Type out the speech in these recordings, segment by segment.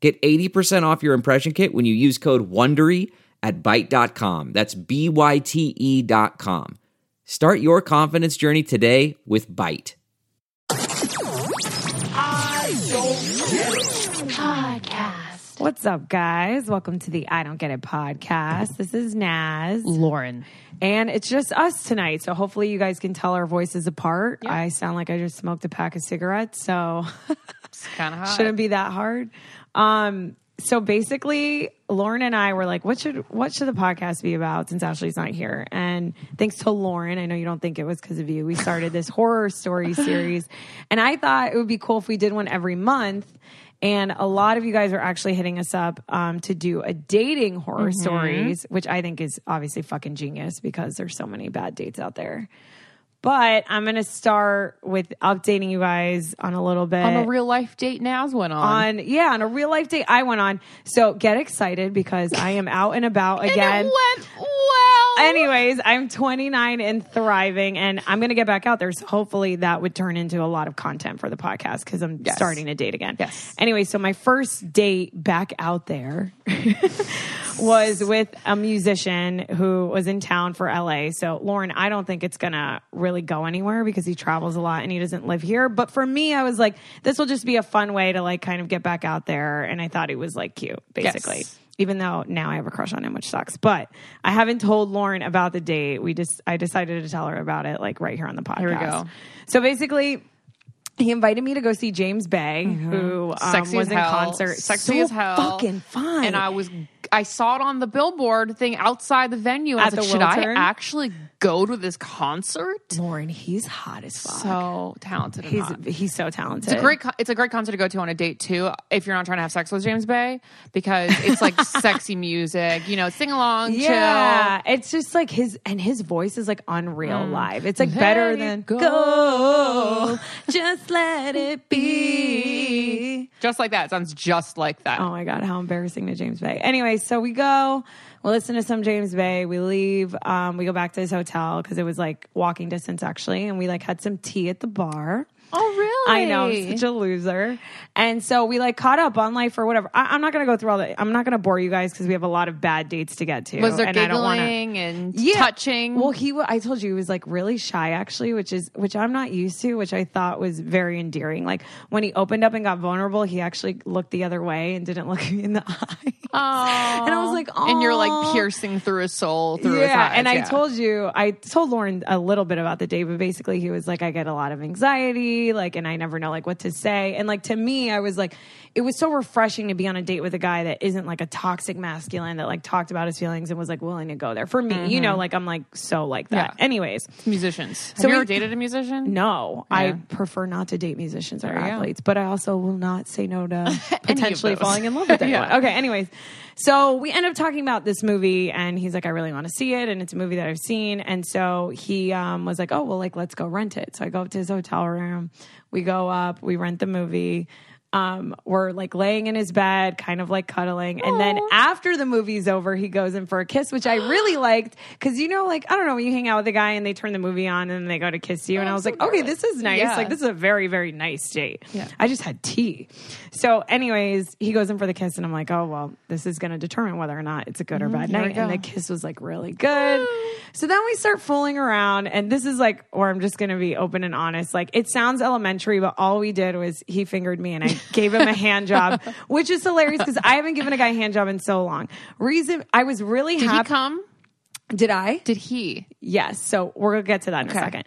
Get 80% off your impression kit when you use code WONDERY at Byte.com. That's B-Y-T-E dot com. Start your confidence journey today with Byte. I don't get it. Podcast. What's up, guys? Welcome to the I Don't Get It podcast. This is Naz. Lauren. And it's just us tonight. So hopefully you guys can tell our voices apart. I sound like I just smoked a pack of cigarettes. So It's kind of hot. shouldn't be that hard. Um, so basically, Lauren and I were like, "What should what should the podcast be about?" Since Ashley's not here, and thanks to Lauren, I know you don't think it was because of you. We started this horror story series, and I thought it would be cool if we did one every month. And a lot of you guys are actually hitting us up um, to do a dating horror stories, which I think is obviously fucking genius because there's so many bad dates out there. But I'm going to start with updating you guys on a little bit on a real life date now's went on. on yeah on a real life date I went on. So get excited because I am out and about and again. it went well. Anyways, I'm 29 and thriving, and I'm going to get back out there. So hopefully that would turn into a lot of content for the podcast because I'm Yes. starting to date again. Yes. Anyway, so my first date back out there was with a musician who was in town for LA. So Lauren, I don't think it's going to really go anywhere because he travels a lot and he doesn't live here. But for me, I was like, this will just be a fun way to like kind of get back out there. And I thought he was like cute, basically Yes. even though now I have a crush on him, which sucks. But I haven't told Lauren about the date. We just I decided to tell her about it like right here on the podcast. Here we go. So basically. He invited me to go see James Bay, who um, Mm-hmm. Sexy was as in hell. concert. Sexy so as hell. fucking fun. And I was, I saw it on the billboard thing outside the venue. I At was like, the should I actually go to this concert? Lauren, he's hot as fuck. So talented. he's hot. he's so talented. It's a great. It's a great concert to go to on a date too. If you're not trying to have sex with James Bay, because it's like sexy music. You know, sing along, Yeah, it's just like his and his voice is like unreal mm. live. It's like Let better than go. go. Just let it be. Just like that. It sounds just like that. Oh my god, how embarrassing to James Bay. Anyway, so we go, we listen to some James Bay, we leave, um, we go back to his hotel because it was like walking distance actually, and we like had some tea at the bar. Oh, really? I know, I'm such a loser. And so we like caught up on life or whatever. I, I'm not gonna go through all the. I'm not gonna bore you guys because we have a lot of bad dates to get to. Was there and I don't wanna- giggling and yeah. touching? Well, he I told you he was like really shy actually, which is which I'm not used to, which I thought was very endearing. Like when he opened up and got vulnerable, he actually looked the other way and didn't look me in the eye. Aw. And I was like, and you're like piercing through his soul, through his yeah, eyes. and I yeah. told you, I told Lauren a little bit about the day, but basically he was like, I get a lot of anxiety, like, and I never know like what to say. And like to me, I was like, it was so refreshing to be on a date with a guy that isn't like a toxic masculine that like talked about his feelings and was like willing to go there for me. You know, like I'm like so like that. Yeah. Anyways, musicians. Have So you we- ever dated a musician? no, I prefer not to date musicians or athletes, but I also will not say no to potentially falling in love with anyone. Yeah. Okay, anyways. So we end up talking about this movie and he's like, I really want to see it. And it's a movie that I've seen. And so he um, was like, oh, well, like, let's go rent it. So I go up to his hotel room. We go up, we rent the movie. Um, we're like laying in his bed, kind of like cuddling. And then after the movie's over, he goes in for a kiss, which I really liked. Cause you know, like, I don't know, when you hang out with a guy and they turn the movie on and they go to kiss you. and I was like, okay, this is nice. Yeah. Like, this is a very, very nice date. Yeah. I just had tea. So, anyways, he goes in for the kiss, and I'm like, oh, well, this is going to determine whether or not it's a good or bad night. And the kiss was like really good. So then we start fooling around, and this is like where I'm just going to be open and honest. Like, it sounds elementary, but all we did was he fingered me, and I gave him a hand job, which is hilarious because I haven't given a guy a hand job in so long. Reason I was really happy. Did he come? Did I? Did he? Yes. So we're gonna get to that in Okay. a second.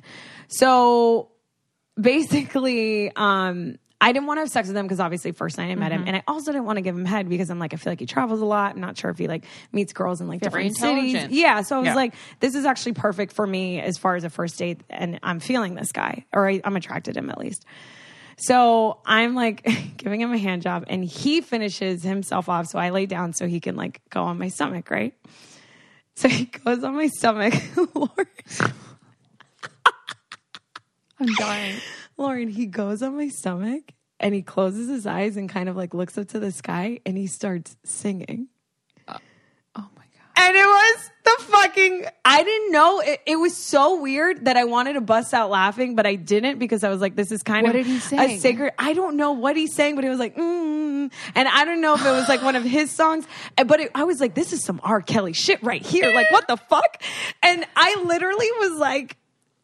So basically, um, I didn't want to have sex with him because obviously first night I met Mm-hmm. him, and I also didn't want to give him head because I'm like I feel like he travels a lot. I'm not sure if he like meets girls in like Very different cities. Yeah. So I was Yeah. like, this is actually perfect for me as far as a first date, and I'm feeling this guy, or I, I'm attracted to him at least. So I'm like giving him a hand job and he finishes himself off. So I lay down so he can like go on my stomach, right? So he goes on my stomach. Lauren, I'm dying. Lauren, he goes on my stomach and he closes his eyes and kind of like looks up to the sky and he starts singing. And it was the fucking. I didn't know. It, it was so weird that I wanted to bust out laughing, but I didn't because I was like, this is kind What of a sacred. I don't know what he's saying, but it was like, mm, and I don't know if it was like one of his songs, but it, I was like, this is some R. Kelly shit right here. Like, what the fuck? And I literally was like,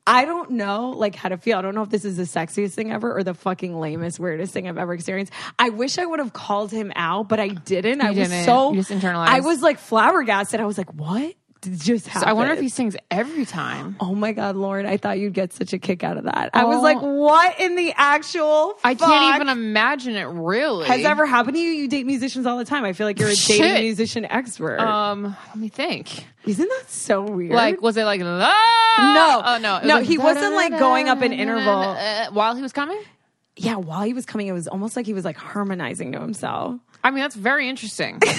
I don't know like how to feel. I don't know if this is the sexiest thing ever or the fucking lamest, weirdest thing I've ever experienced. I wish I would have called him out, but I didn't. I was didn't. so You just internalized. I was like flabbergasted. I was like, what just happen? So I wonder if he sings every time. Oh my God, Lauren, I thought you'd get such a kick out of that. I was Oh. like, what in the actual I can't even imagine it really. has ever happened to you? You date musicians all the time. I feel like you're a Shit. dating musician expert. Um, let me think. Isn't that so weird? Like, was it like la? No. oh no, No, like, he wasn't, like, going up an interval. uh, while he was coming. yeah, while he was coming, it was almost like he was like harmonizing to himself. I mean, that's very interesting.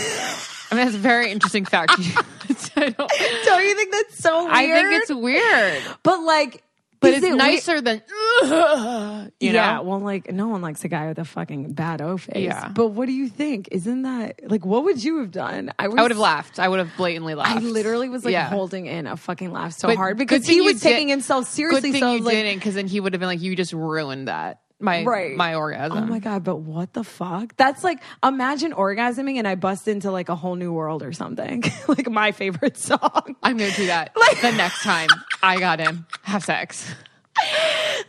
I mean, that's a very interesting fact. I, don't, Don't you think that's so weird? I think it's weird, but like, but is it's it nicer than you yeah, know. well, like no one likes a guy with a fucking bad O face. Yeah. But what do you think? Isn't that like what would you have done? I, was, I would have laughed. I would have blatantly laughed. I literally was like Yeah. holding in a fucking laugh so But hard because he was taking did- himself seriously. Good thing so you like, didn't, because then he would have been like, "You just ruined that my Right. my orgasm." Oh my god! But what the fuck? That's like imagine orgasming and I bust into like a whole new world or something. like my favorite song. I'm gonna do that Like- the next time I got him have sex.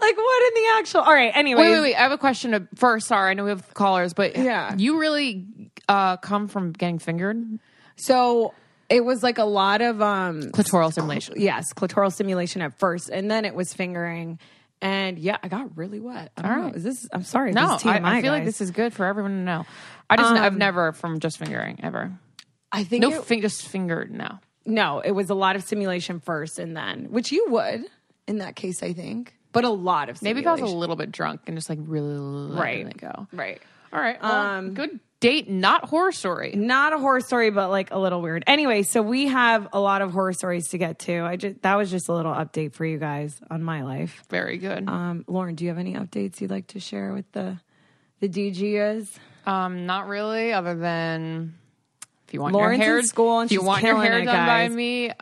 like what in the actual? All right. Anyway, Wait, wait, wait. I have a question to, first. Sorry, I know we have callers, but Yeah. you really uh, come from getting fingered, So it was like a lot of um clitoral stimulation. yes, clitoral stimulation at first, and then it was fingering. And yeah, I got really wet. I don't All know. right. Is this? I'm sorry. No, this is I, TMI, I feel like guys. this is good for everyone to know. I just I've Um, never from just fingering ever. I think No, it- fin- just fingered. No. No, it was a lot of stimulation first, and then which you would in that case, I think. But a lot of Maybe if I was a stimulation. little bit drunk and just like really letting Right. it go. right. All right. Well, Um, good date, not horror story. Not a horror story, but like a little weird. Anyway, so we have a lot of horror stories to get to. I just that was just a little update for you guys on my life. Very good. Um, Lauren, do you have any updates you'd like to share with the the DGs? Um, not really, other than if you want Lauren's your hair, in school and if you want your hair it, done by me, uh,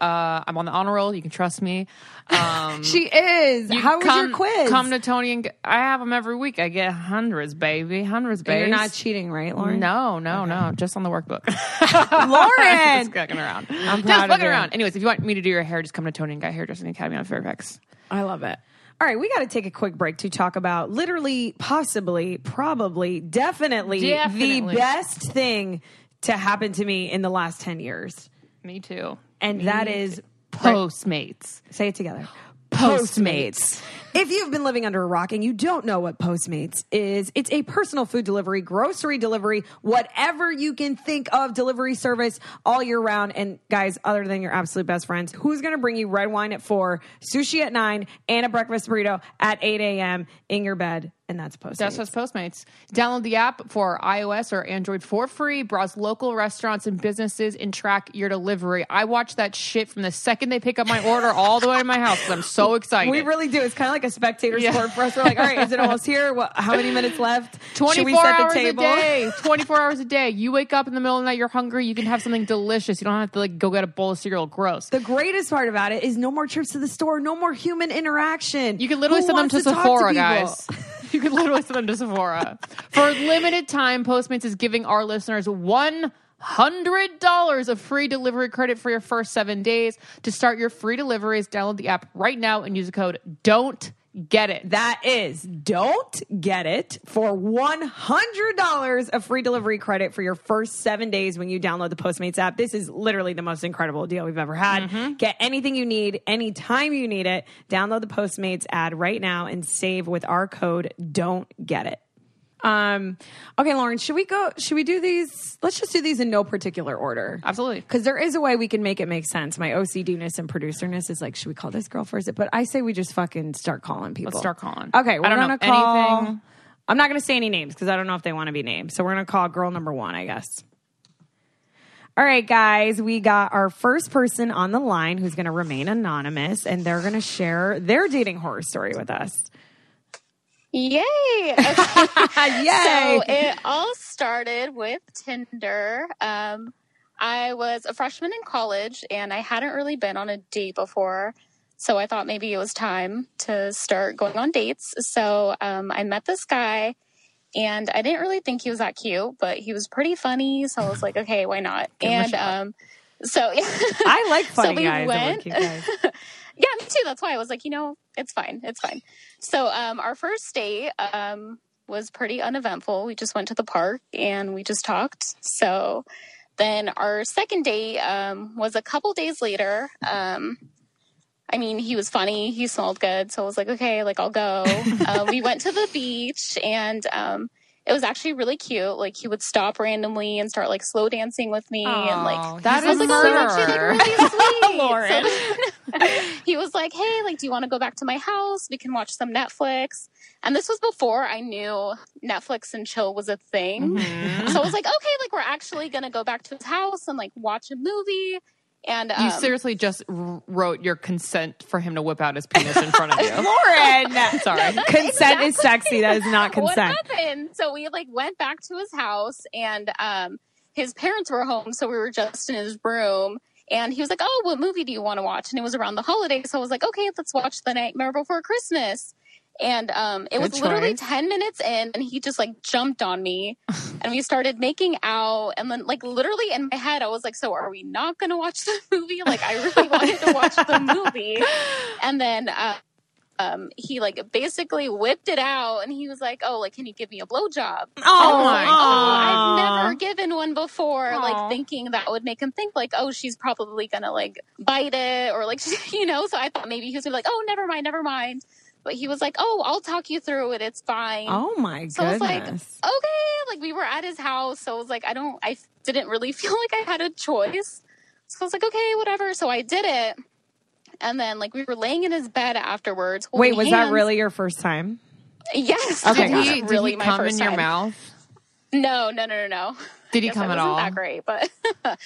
I'm on the honor roll. You can trust me. Um, She is. How was your quiz? Come to Tony and I have them every week. I get hundreds, baby, hundreds, baby. You're not cheating, right, Lauren? No, no, no. Just on the workbook. Lauren. just fucking around. I'm just fucking around. Anyways, if you want me to do your hair, just come to Toni and Guy Hairdressing Academy on Fairfax. I love it. All right, we got to take a quick break to talk about literally, possibly, probably, definitely, Definitely. the best thing to happen to me in the last 10 years. Me too. And that is Postmates. say it together. Postmates. If you've been living under a rock and you don't know what Postmates is, it's a personal food delivery, grocery delivery, whatever you can think of delivery service all year round. And guys, other than your absolute best friends, who's going to bring you red wine at four, sushi at nine, and a breakfast burrito at 8 a.m. in your bed? And that's Postmates. That's what's Postmates. Download the app for iOS or Android for free. Browse local restaurants and businesses and track your delivery. I watch that shit from the second they pick up my order all the way to my house. I'm so excited. we really do. It's kind of like a spectator Yeah. sport for us. We're like, all right, is it almost here? What, how many minutes left? Should 24 we set hours a day. 24 hours a day. You wake up in the middle of the night, you're hungry, you can have something delicious. You don't have to like go get a bowl of cereal. Gross. The greatest part about it is no more trips to the store, no more human interaction. You can literally Who send them wants to Sephora, people? guys. You can literally send them to Sephora. For a limited time, Postmates is giving our listeners one hundred dollars of free delivery credit for your first seven days. To start your free deliveries, download the app right now and use the code Don't Get It. That is, don't get it for $100 of free delivery credit for your first seven days when you download the Postmates app. This is literally the most incredible deal we've ever had. Mm-hmm. Get anything you need, anytime you need it. Download the Postmates ad right now and save with our code Don't Get It. Um, okay, Lauren, should we go? Should we do these? Let's just do these in no particular order. Absolutely. Because there is a way we can make it make sense. My OCDness and producerness is like, should we call this girl first? But I say we just fucking start calling people. Let's start calling. Okay, we're I don't gonna know call. anything. I'm not going to say any names because I don't know if they want to be named. So we're going to call girl number one, I guess. All right, guys, we got our first person on the line who's going to remain anonymous, and they're going to share their dating horror story with us. Yay! Okay. Yay! So it all started with Tinder. Um, I was a freshman in college and I hadn't really been on a date before. So I thought maybe it was time to start going on dates. So um, I met this guy and I didn't really think he was that cute, but he was pretty funny. So I was like, okay, why not? Give and um, so I like funny we guys. I like guys. Yeah, me too. That's why I was like, you know, it's fine. It's fine. So um, our first date um, was pretty uneventful. We just went to the park and we just talked. So then our second date um, was a couple days later. Um, I mean, he was funny. He smelled good. So I was like, okay, like I'll go. uh, we went to the beach and um, it was actually really cute. Like he would stop randomly and start like slow dancing with me and like that was like, oh, that's actually murder. like really sweet. Lauren. So he was like, hey, like, do you want to go back to my house? We can watch some Netflix. And this was before I knew Netflix and chill was a thing. Mhm. So I was like, okay, like we're actually gonna go back to his house and like watch a movie. And um, You seriously just wrote your consent for him to whip out his penis in front of you. Lauren! Sorry. consent is sexy. That is not what consent. happened? So we like went back to his house and um his parents were home, so we were just in his room. And he was like, Oh, what movie do you want to watch? And it was around the holidays. So I was like, Okay, let's watch The Nightmare Before Christmas. And um, it Good was literally 10 minutes in, and he just like jumped on me. and we started making out. And then, like, literally in my head, I was like, So are we not going to watch the movie? Like, I really wanted to watch the movie. And then, uh, um, he like basically whipped it out and he was like, Oh, like, can you give me a blowjob? Oh, my Oh. I've never given one before. Aw. Like thinking that would make him think like, oh, she's probably gonna like bite it or like, you know. So I thought maybe he was gonna be like, oh, never mind, never mind. But he was like, oh, I'll talk you through it. It's fine. Oh my So I was like. Okay, like we were at his house, so I was like, I don't, I didn't really feel like I had a choice. So I was like, okay, whatever. So I did it, and then like we were laying in his bed afterwards. Wait, holding was that really your first time? Yes. Okay, Did he, it did really he my come first in your time. mouth? No, no, no, no, no. Did he come I at wasn't all? That great, but but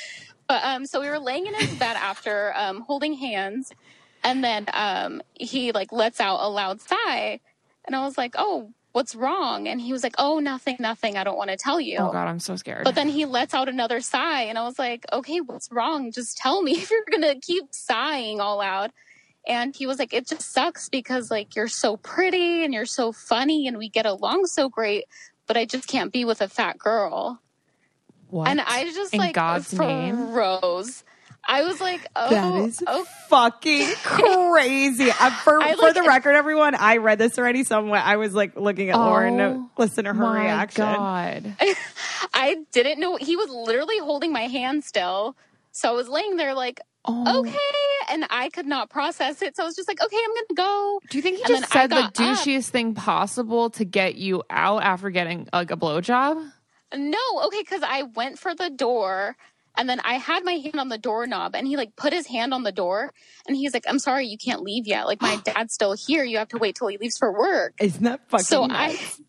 um, so we were laying in his bed after um, holding hands, and then um, he like lets out a loud sigh, and I was like, "Oh, what's wrong?" And he was like, "Oh, nothing, nothing. I don't want to tell you." Oh God, I'm so scared. But then he lets out another sigh, and I was like, "Okay, what's wrong? Just tell me if you're gonna keep sighing all loud." And he was like, "It just sucks because like you're so pretty and you're so funny and we get along so great, but I just can't be with a fat girl." what? And I just In like God's name? I was like, "Oh, That is oh, fucking crazy. Uh, for I, for like- the record, everyone, I read this already somewhere. I was like looking at Lauren to Oh listen to her my reaction. God. I didn't know he was literally holding my hand still." So I was laying there like, Oh. "Okay," and I could not process it. So I was just like, "Okay, I'm gonna go." Do you think he And just said the got up. douchiest thing possible to get you out after getting like a blowjob? No, okay, because I went for the door and then I had my hand on the doorknob and he like put his hand on the door and he's like, I'm sorry, you can't leave yet. Like my dad's still here. You have to wait till he leaves for work. Isn't that fucking So nuts? I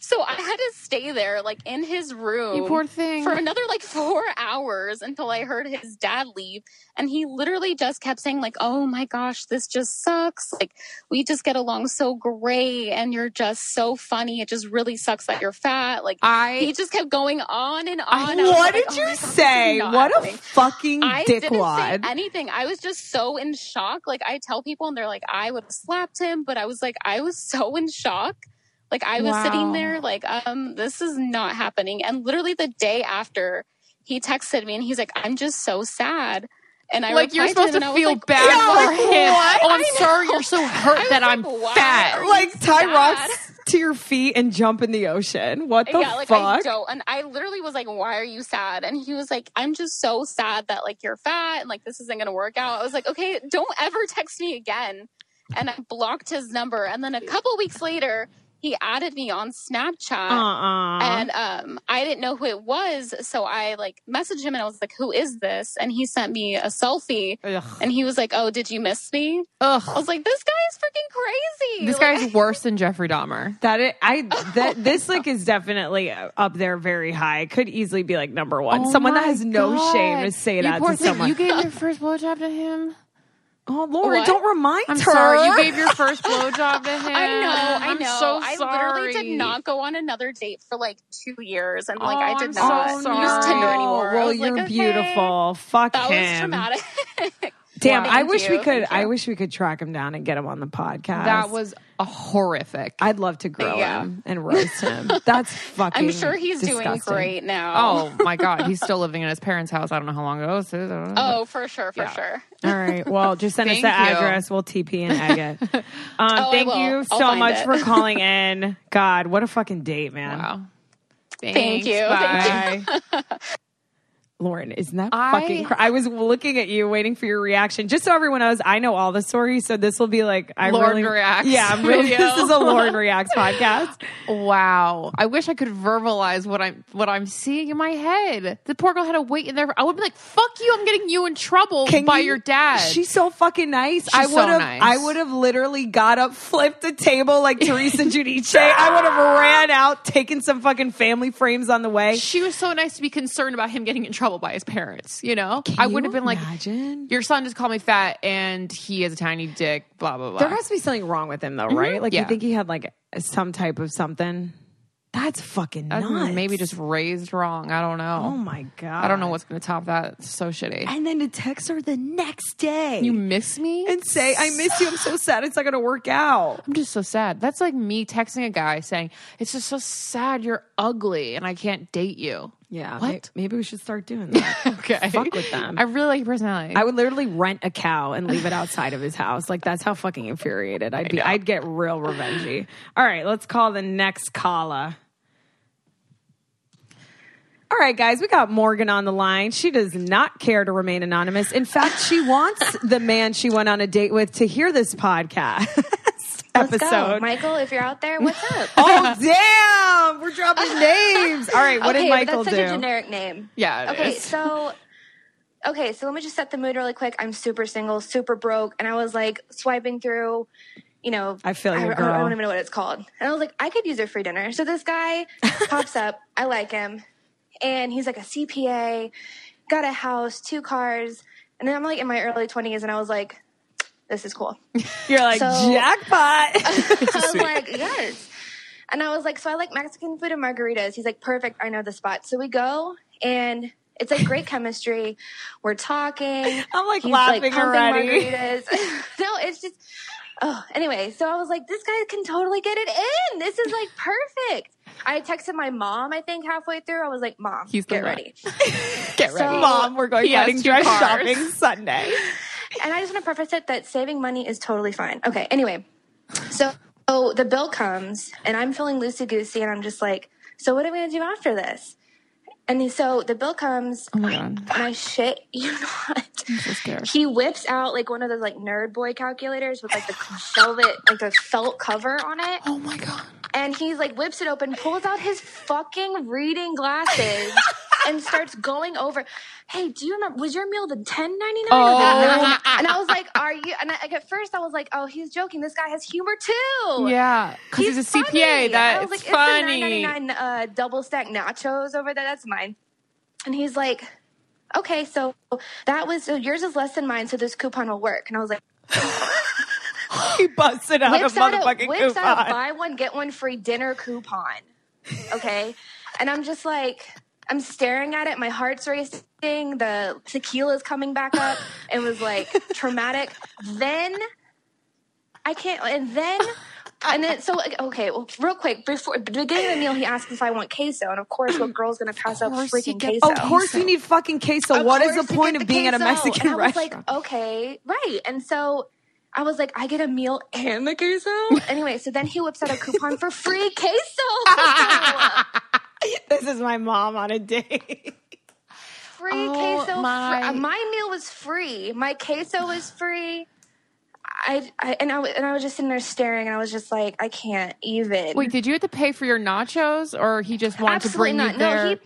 so I had to stay there like in his room You poor thing. for another like four hours until I heard his dad leave. And he literally just kept saying, like, oh my gosh, this just sucks. Like, we just get along so great and you're just so funny. It just really sucks that you're fat. Like, I he just kept going on and on. I- I what did oh you say? What a happening. fucking I didn't say dickwad. anything. I was just so in shock. Like I tell people, and they're like, "I would have slapped him," but I was like, I was so in shock. Like I was Wow. sitting there, like, um, this is not happening. And literally the day after, he texted me, and he's like, "I'm just so sad." And I like you're supposed to I was feel like, bad Yeah, for like, him. what? Oh, I'm I sorry. know. You're so hurt that like, I'm fat. like tie sad? rocks to your feet and jump in the ocean. What the yeah, like I fuck? don't. And I literally was like, "Why are you sad?" And he was like, "I'm just so sad that like you're fat and like this isn't gonna work out." I was like, "Okay, don't ever text me again." And I blocked his number. And then a couple weeks later, he added me on Snapchat. Uh-uh. And um, I didn't know who it was, so I like messaged him and I was like, "Who is this?" And he sent me a selfie, Ugh. and he was like, "Oh, did you miss me?" Ugh. I was like, "This guy is freaking crazy." This Like, guy's worse than Jeffrey Dahmer. That it, I that this like is definitely up there very high. Could easily be like number one. Oh Someone that my has no God. shame to say You that poor to someone. You gave your first blowjob to him. Oh Lord, What? don't remind I'm her. sorry. You gave your first blowjob to him. I know, I I'm know. so I sorry. literally did not go on another date for like two years, and like Oh, I I'm did so not sorry. use Tinder oh, anymore. I Well, like, you're okay, beautiful. Fuck That him. was traumatic. Damn, I Thank wish we could. I wish we could track him down and get him on the podcast. That was a horrific. I'd love to grill Yeah. him and roast him. That's fucking. I'm sure he's doing great now. oh my god, he's still living in his parents' house. I don't know how long ago. it was. oh, for sure, for Yeah. sure. All right. Well, just send us Thank the you. address. We'll TP and egg it. Um, Oh, thank you so much it. for calling in. God, what a fucking date, man. Wow. Thank you. Bye. Lauren, isn't that I- fucking? Cr- I was looking at you, waiting for your reaction. Just so everyone knows, I know all the stories, so this will be like I Lauren really reacts Yeah, I'm really. This is a Lauren reacts podcast. Wow. I wish I could verbalize what I'm what I'm seeing in my head. The poor girl had to wait in there. I would be like, "Fuck you! I'm getting you in trouble Can by you- your dad." She's so fucking nice. I so would have. nice. I would have literally got up, flipped the table like Teresa Giudice. I would have ran out, taken some fucking family frames on the way. she was so nice to be concerned about him getting in trouble by his parents. You know, I would have been like, imagine? "Your son just called me fat, and he has a tiny dick." Blah blah blah. There has to be something wrong with him, though, mm-hmm. right? Like you think he had like some type of something. That's fucking I don't know, nuts. maybe just raised wrong. I don't know. Oh my god! I don't know what's going to top that. It's so shitty. And then to text her the next day you miss me? and say, "I miss you. I'm so sad. It's not going to work out." I'm just so sad. That's like me texting a guy saying, "It's just so sad. You're ugly, and I can't date you." Yeah. What? may- Maybe we should start doing that. Okay, Fuck with them. I really like your personality. I would literally rent a cow and leave it outside of his house. Like that's how fucking infuriated I'd be. I'd get real revengey. All right, let's call the next caller. All right, guys, we got Morgan on the line. She does not care to remain anonymous. In fact, she wants the man she went on a date with to hear this podcast Let's episode. go. Michael, if you're out there, what's up? Oh damn! We're dropping names. All right, what okay, did Michael that's do? such a generic name. yeah. Okay, is. so okay, so let me just set the mood really quick. I'm super single, super broke, and I was like swiping through, you know, I feel you, I, I girl. don't even know what it's called, and I was like, I could use a free dinner. So this guy pops up. I like him, and he's like a CPA, got a house, two cars, and then I'm like in my early 20s, and I was like, this is cool. You're like So- jackpot. I was like, yes. And I was like, so I like Mexican food and margaritas. He's like, perfect. I know the spot. So we go and it's like great chemistry. We're talking. I'm like He's laughing like already. margaritas. no, it's just, oh, anyway. So I was like, this guy can totally get it in. This is like perfect. I texted my mom, I think halfway through. I was like, mom, He's the get ready. Get So- ready. Mom, we're going He has wedding dress cars. shopping Sunday. And I just want to preface it that saving money is totally fine. Okay, anyway, so, so the bill comes, and I'm feeling loosey goosey, and I'm just like, so what am I going to do after this? And so the bill comes, Oh my god. and I shit you not. So. He whips out like one of those like nerd boy calculators with like the velvet, like the felt cover on it, Oh my god. and he's like whips it open, pulls out his fucking reading glasses, and starts going over. Hey, do you remember? Was your meal the ten ninety nine? Oh. And I was like, "Are you?" And I, like at first, I was like, "Oh, he's joking. This guy has humor too." Yeah, because he's, a CPA. funny. I That's like, funny. It's the nine ninety nine uh, double stack nachos over there. That's mine. And he's like, "Okay, so that was so yours is less than mine, so this coupon will work." And I was like, He busted out a whips out a, motherfucking whips coupon. out a buy one get one free dinner coupon. Okay, and I'm just like, I'm staring at it. My heart's racing. The tequila's coming back up. It was like traumatic. Then I can't. And then. And then, so okay, well, real quick, before beginning of the meal, he asked if I want queso, and of course, what girl's gonna pass up freaking get- queso? of course, you need fucking queso. Of what is the point of the being at a. Mexican and I was restaurant? like, okay, right. And so I was like, I get a meal and the queso. anyway, so then he whips out a coupon for free queso. this is my mom on a date. free Oh, queso. my- My. my meal was free. My queso was free. I, I and I w- and I was just sitting there staring, and I was just like, I can't even. Wait, did you have to pay for your nachos, or he just wanted Absolutely to bring not. you No,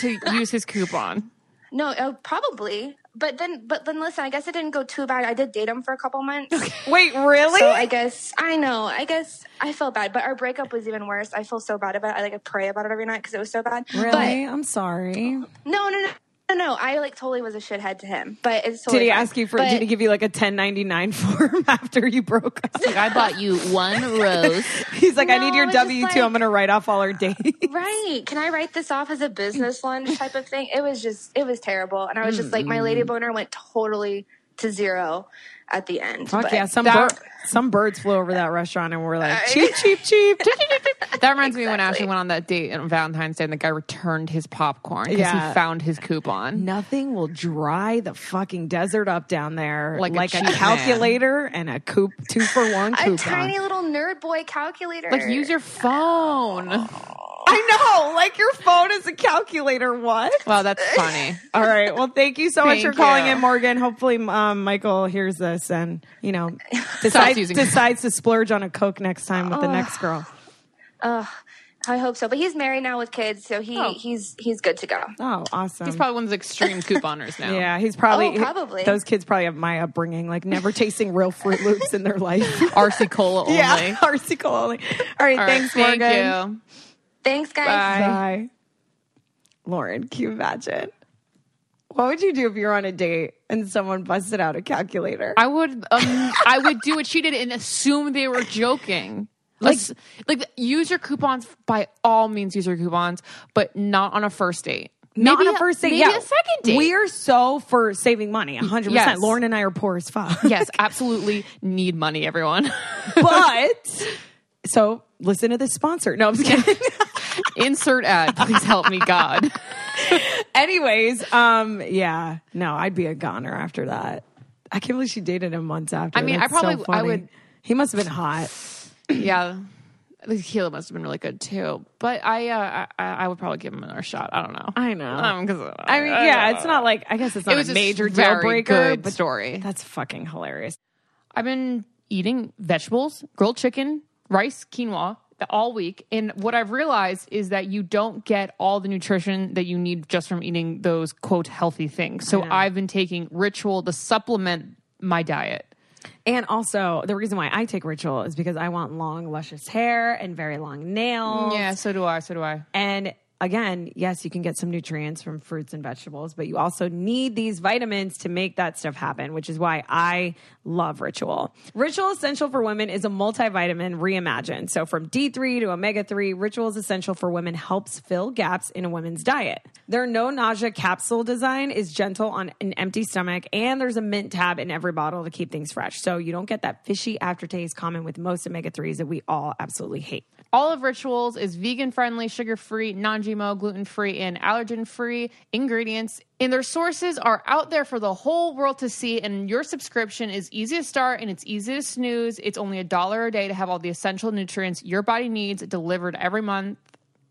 there he- to use his coupon? no, uh, probably. But then, but then, listen. I guess it didn't go too bad. I did date him for a couple months. Wait, really? So I guess I know. I guess I felt bad, but our breakup was even worse. I feel so bad about it. I like I pray about it every night because it was so bad. really? I'm sorry. No, no, no, no, no. I like totally was a shithead to him. But it's totally. Did he fine. ask you for? But- did he give you like a 1099 form after you broke up? Like, I bought you one rose. He's like, I need your I was just W two. like- I'm gonna write off all our dates. Right. Can I write this off as a business lunch type of thing? It was just, it was terrible. And I was just hmm. like, my lady boner went totally to zero at the end. Fuck yeah! Some that- bir- some birds flew over that restaurant and were like, cheap, cheap, cheap. That reminds me when Ashley went on that date on Valentine's Day and the guy returned his popcorn because Yeah. he found his coupon. Nothing will dry the fucking desert up down there Like like, a a, cheap man. calculator and a coop two for one coupon. a tiny little nerd boy calculator. Like, use your phone. Oh. I know, like your phone is a calculator. What? Wow, that's funny. All right. Well, thank you so much for calling you. in, Morgan. Hopefully, um, Michael hears this and you know decides, decides to splurge on a coke next time with the next girl. Ugh, I hope so. But he's married now with kids, so he, Oh. he's he's good to go. Oh, awesome. He's probably one of those extreme couponers now. yeah, he's probably Oh, probably. those kids probably have my upbringing, like never tasting real Fruit Loops in their life. RC Cola only. yeah, RC Cola only. All right, All right, thanks, thank Morgan. you. Thanks, guys. Bye. Bye. Lauren, can you imagine? What would you do if you were on a date and someone busted out a calculator? I would um I would do what she did and assume they were joking. Like like use your coupons by all means use your coupons, but not on a first date. Not Maybe on a first date. Maybe yeah. a second date. We're so for saving money, 100%. Yes. Lauren and I are poor as fuck. yes, absolutely need money, everyone. but so listen to this sponsor. No, I'm just kidding. Insert ad, please help me, God. Anyways, um, yeah, no, I'd be a goner after that. I can't believe she dated him months after. I mean, That's I probably- so I would- He must have been hot. yeah. The tequila must have been really good too, but I, uh, I, I would probably give him another shot. I don't know. I know. Um, 'cause, uh, I mean, yeah, it's not like I guess it's not it was a major deal breaker, good story. that's fucking hilarious. I've been eating vegetables, grilled chicken, rice, quinoa all week. And what I've realized is that you don't get all the nutrition that you need just from eating those quote healthy things. So I've been taking ritual to supplement my diet. And also, the reason why I take Ritual is because I want long, luscious hair and very long nails. Yeah, so do I. So do I. And again, yes, you can get some nutrients from fruits and vegetables, but you also need these vitamins to make that stuff happen, which is why I love Ritual. Ritual Essential for Women is a multivitamin reimagined. So from D3 to omega 3, Ritual is Essential for Women helps fill gaps in a woman's diet. Their no nausea capsule design is gentle on an empty stomach, and there's a mint tab in every bottle to keep things fresh. So you don't get that fishy aftertaste common with most omega 3s that we all absolutely hate. All of Rituals is vegan friendly, sugar free, non GMO, gluten free, and allergen free ingredients. And their sources are out there for the whole world to see. And your subscription is easy to start and it's easy to snooze. It's only a dollar a day to have all the essential nutrients your body needs delivered every month.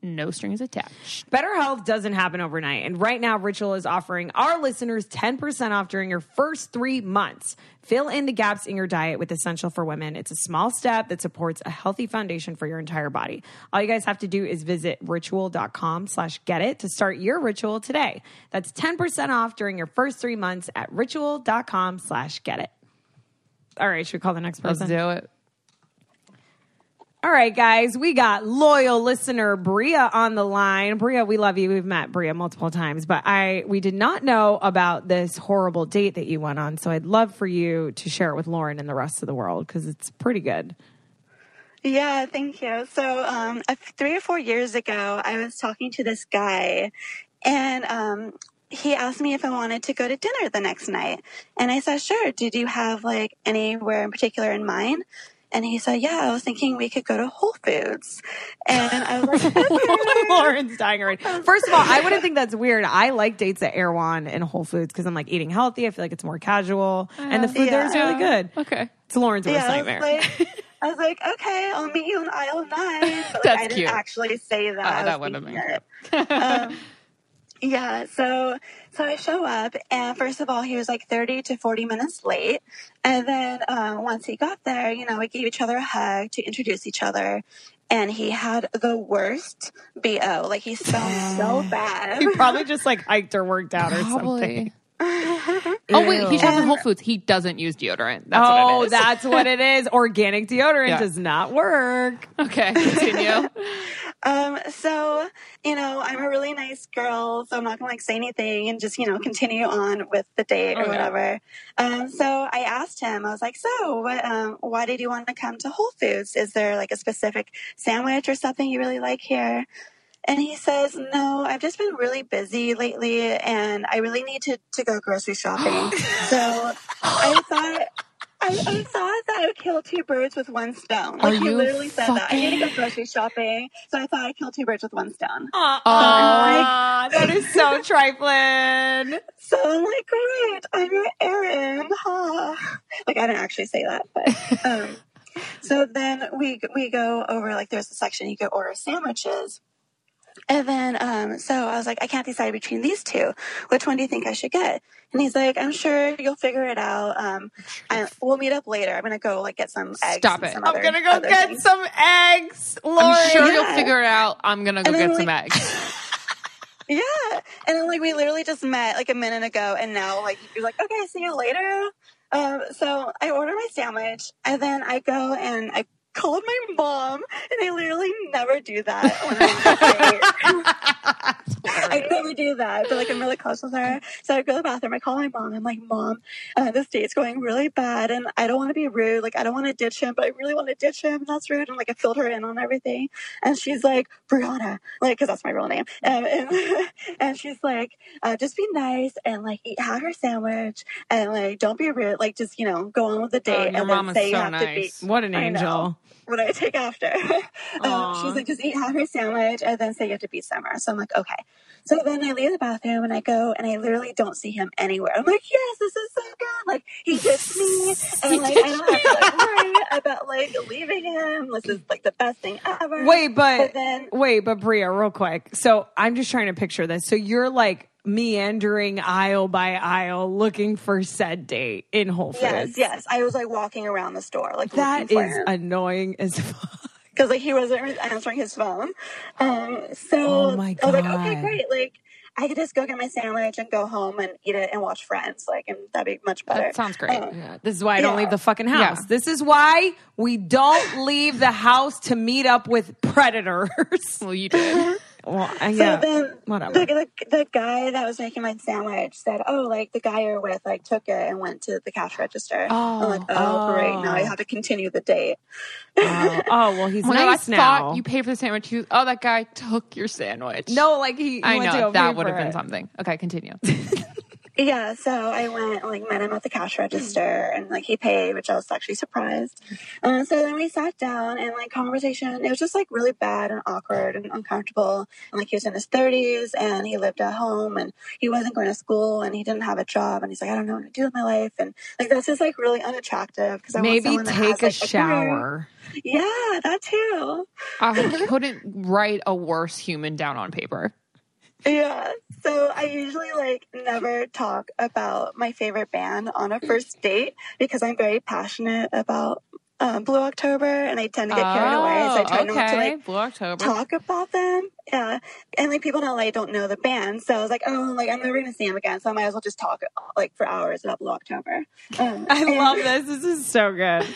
No strings attached. Better health doesn't happen overnight. And right now, Ritual is offering our listeners 10% off during your first three months. Fill in the gaps in your diet with Essential for Women. It's a small step that supports a healthy foundation for your entire body. All you guys have to do is visit ritual.com slash get it to start your ritual today. That's 10% off during your first three months at ritual.com slash get it. All right, should we call the next person? Let's do it. All right, guys, we got loyal listener Bria on the line. Bria, we love you. We've met Bria multiple times, but I we did not know about this horrible date that you went on. So I'd love for you to share it with Lauren and the rest of the world because it's pretty good. Yeah, thank you. So, um, three or four years ago, I was talking to this guy, and um, he asked me if I wanted to go to dinner the next night. And I said, sure. Did you have like anywhere in particular in mind? And he said, yeah, I was thinking we could go to Whole Foods. And I was like, okay. Lauren's dying already. First of all, I wouldn't think that's weird. I like dates at Erewhon and Whole Foods because I'm like eating healthy. I feel like it's more casual, and the food there is really good. Okay. It's Lauren's worst yeah, I was nightmare. like, I was like, okay, I'll meet you in aisle nine. But like, That's I didn't cute. actually say that. Oh, that would've been thinking um, Yeah, so so I show up, and first of all, he was like thirty to forty minutes late, and then uh, once he got there, you know, we gave each other a hug to introduce each other, and he had the worst bo. Like he smelled so bad. He probably just like hiked or worked out or something. Probably. Oh wait, he shops at Whole Foods. He doesn't use deodorant. That's oh, what it is. that's what it is. Organic deodorant Yeah. does not work. okay. Continue. Um, so, you know, I'm a really nice girl, so I'm not gonna like say anything and just, you know, continue on with the date or Okay. whatever. Um, so I asked him, I was like, so what, um, why did you want to come to Whole Foods? Is there like a specific sandwich or something you really like here? And he says, no, I've just been really busy lately and I really need to, to go grocery shopping. so I thought, I, I thought that I would kill two birds with one stone. Are Like he you literally said that. I need to go grocery shopping. So I thought I'd kill two birds with one stone. Aw, that is so trifling. So I'm like, great, I'm your Aaron. Ha. Like I didn't actually say that, but um, so then we we go over like there's a section you can order sandwiches. And then, um, so I was like, I can't decide between these two. Which one do you think I should get? And he's like, I'm sure you'll figure it out. Um, I, we'll meet up later. I'm gonna go like get some eggs. Stop it. some I'm I'm other- gonna go get things. some eggs, Lauren. I'm sure Yeah. you'll figure it out. I'm gonna go And then, get some like- eggs. Yeah. And then like we literally just met like a minute ago and now like you're like, okay, see you later. Um, so I order my sandwich and then I go and I called my mom and I literally never do that when I'm on a date. I never do that, but like I'm really close with her. So I go to the bathroom, I call my mom, I'm like, Mom, uh, this date's going really bad and I don't want to be rude. Like I don't want to ditch him, but I really want to ditch him. And that's rude. And like I filled her in on everything. And she's like, Brianna, like, cause that's my real name. Um, and, and she's like, uh, just be nice and like eat, have her sandwich and like, don't be rude. Like just, you know, go on with the Oh, date your and mom is so have nice. to be, What an I know. What I take after. um, like, just eat half her sandwich and then say you have to be somewhere. So I'm like, okay. So then I leave the bathroom and I go and I literally don't see him anywhere. I'm like, yes, this is so good. Like he gets me and like I don't have to like worry about like leaving him. This is like the best thing ever. Wait, but But then- wait, but Bria, real quick. So I'm just trying to picture this. So you're like meandering aisle by aisle looking for said date in Whole Foods. Yes, yes. I was like walking around the store, like That looking for is him. annoying as fuck. because like he wasn't answering his phone. Um, so Oh my I was like, okay, great. Like I could just go get my sandwich and go home and eat it and watch Friends. Like, and that'd be much better. That sounds great. Um, Yeah, this is why I don't Yeah. leave the fucking house. Yeah. This is why we don't leave the house to meet up with predators. Well, you did. Well, uh, So yeah, then whatever. The, the, the guy that was making my sandwich said, "Oh, like the guy you're with, like took it and went to the cash register." Oh, I'm like, "Oh, great! Now I oh. have to continue the date." oh, oh, well, he's Oh nice I now. thought you paid for the sandwich. You, oh, that guy took your sandwich. no, like he, he I went know go that would have been it. something. Okay, continue. Yeah, so I went like met him at the cash register and like he paid, which I was actually surprised. Uh, so then we sat down and like conversation, it was just like really bad and awkward and uncomfortable. And like he was in his thirties and he lived at home and he wasn't going to school and he didn't have a job and he's like, I don't know what to do with my life and like that's just like really unattractive because I want Maybe that take has, a like, shower. Yeah, that too. I couldn't write a worse human down on paper. Yeah. So I usually like never talk about my favorite band on a first date because I'm very passionate about um, Blue October and I tend to get carried away. So I try Oh, not to okay. like Blue October. talk about them. Yeah. And like people in LA don't know the band. So I was like, oh, like I'm never going to see them again. So I might as well just talk like for hours about Blue October. Um, I and- love this. This is so good.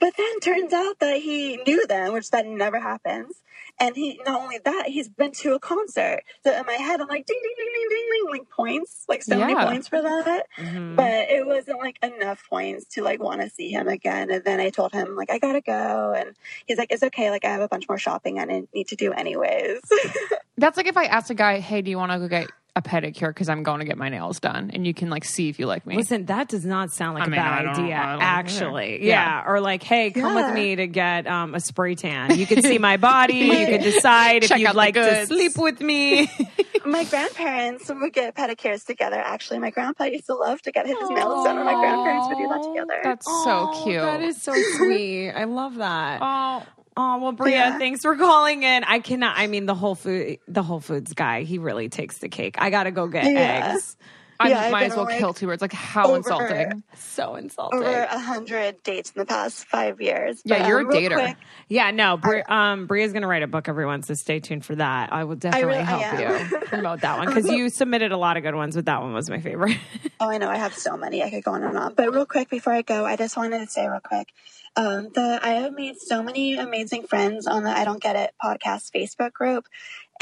But then turns out that he knew them, which that never happens. And he not only that, he's been to a concert. So in my head, I'm like ding ding ding ding ding ding, like points, like so many points for that. Mhm. But it wasn't like enough points to like want to see him again. And then I told him like I gotta go, and he's like, it's okay. Like I have a bunch more shopping I need to do anyways. That's like if I asked a guy, "Hey, do you want to go get a pedicure? Because I'm going to get my nails done, and you can like see if you like me." Listen, that does not sound like I a mean, bad idea, I actually. Yeah. Yeah. Or like, hey, come Yeah. with me to get um, a spray tan. You can see my body. you can decide if Check out you'd the like to sleep with me. my grandparents would get pedicures together. Actually, my grandpa used to love to get his nails done, and my grandparents would do that together. That's so cute. That is so sweet. I love that. Oh, Oh well, Bria, Yeah. thanks for calling in. I cannot. I mean, the Whole Food, the Whole Foods guy, he really takes the cake. I gotta go get Yeah. eggs. I Yeah, might as well like, kill two birds. Like how over- insulting. So insulting. Over a hundred dates in the past five years. Yeah, But, you're um, a dater. quick- Yeah, no, Bri- um, Bria's going to write a book, everyone, so stay tuned for that. I will definitely really- help you promote that one because you submitted a lot of good ones, but that one was my favorite. Oh, I know. I have so many. I could go on and on. But real quick, before I go, I just wanted to say real quick, um, that I have made so many amazing friends on the I Don't Get It podcast Facebook group.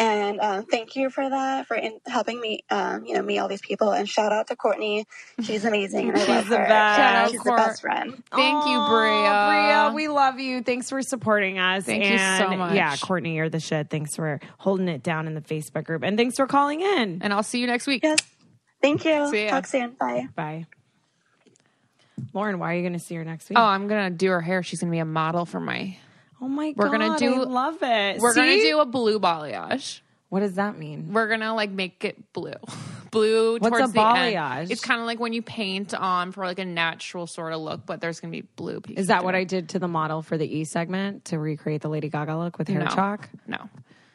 And um, thank you for that, for in, helping me, um, you know, meet all these people. And shout out to Courtney. She's amazing. And I She's love the her. best. Shout out, She's Court. the best friend. Thank you, Bria. Bria, we love you. Thanks for supporting us. Thank you so And, much. Yeah, Courtney, you're the shit. Thanks for holding it down in the Facebook group. And thanks for calling in. And I'll see you next week. Yes. Thank you. See ya. Talk soon. Bye. Bye. Lauren, why are you going to see her next week? Oh, I'm gonna do her hair. She's gonna be a model for my. Oh my We're god, gonna do- I love it. We're gonna do a blue balayage. What does that mean? We're gonna like make it blue, blue. What's towards a the end. balayage? It's kind of like when you paint on for like a natural sort of look, but there's gonna be blue. Is that what I did to the model for the E segment to recreate the Lady Gaga look with hair No. chalk? No,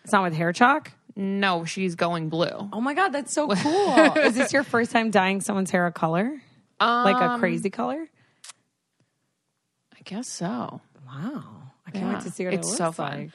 It's not with hair chalk. no, she's going blue. Oh my god, that's so cool! Is this your first time dyeing someone's hair a color, like a Um, crazy color? I guess so. Wow, can't Yeah. wait to see what It's it so fun.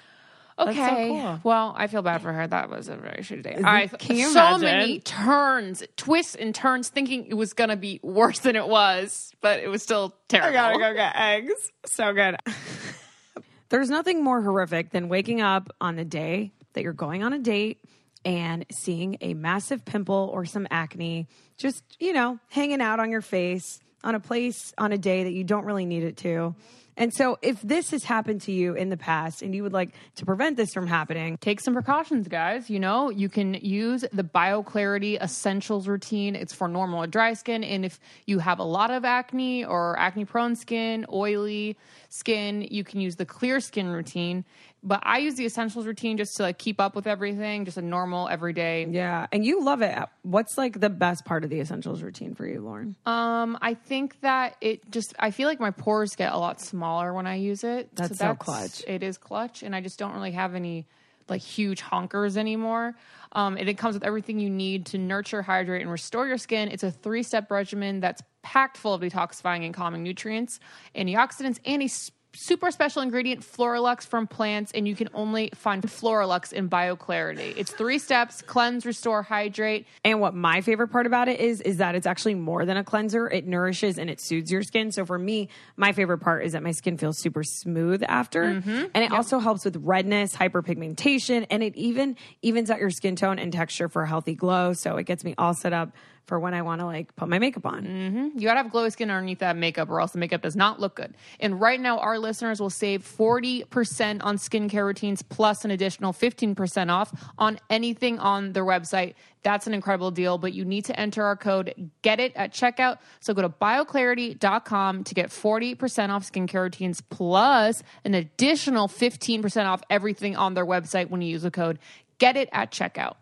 like. Okay. So cool. Well, I feel bad for her. That was a very shitty day. I can you so imagine? many turns, twists, and turns, thinking it was gonna be worse than it was, but it was still terrible. I gotta go get eggs. So good. There's nothing more horrific than waking up on the day that you're going on a date and seeing a massive pimple or some acne just, you know, hanging out on your face on a place on a day that you don't really need it to. And so if this has happened to you in the past and you would like to prevent this from happening, take some precautions, guys. You know, you can use the BioClarity Essentials routine. It's for normal or dry skin. And if you have a lot of acne or acne prone skin, oily skin, you can use the clear skin routine. But I use the Essentials routine just to like keep up with everything, just a normal everyday. yeah, and you love it. What's like the best part of the essentials routine for you, Lauren? Um, I think that it just I feel like my pores get a lot smaller when I use it. That's so clutch. It is clutch, and I just don't really have any like huge honkers anymore. Um, and it comes with everything you need to nurture, hydrate, and restore your skin. It's a three step regimen that's packed full of detoxifying and calming nutrients, antioxidants, and a super special ingredient, Floralux from plants. And you can only find Floralux in BioClarity. It's three steps: cleanse, restore, hydrate. And what my favorite part about it is, is that it's actually more than a cleanser. It nourishes and it soothes your skin. So for me, my favorite part is that my skin feels super smooth after. Mm-hmm. And it also helps with redness, hyperpigmentation, and it even evens out your skin tone and texture for a healthy glow. So it gets me all set up for when I want to like put my makeup on. Mm-hmm. You gotta have glowy skin underneath that makeup, or else the makeup does not look good. And right now, our listeners will save 40% on skincare routines plus an additional 15% off on anything on their website. That's an incredible deal, but you need to enter our code GET IT at checkout. So go to bioclarity.com to get 40% off skincare routines plus an additional 15% off everything on their website when you use the code GET IT at checkout.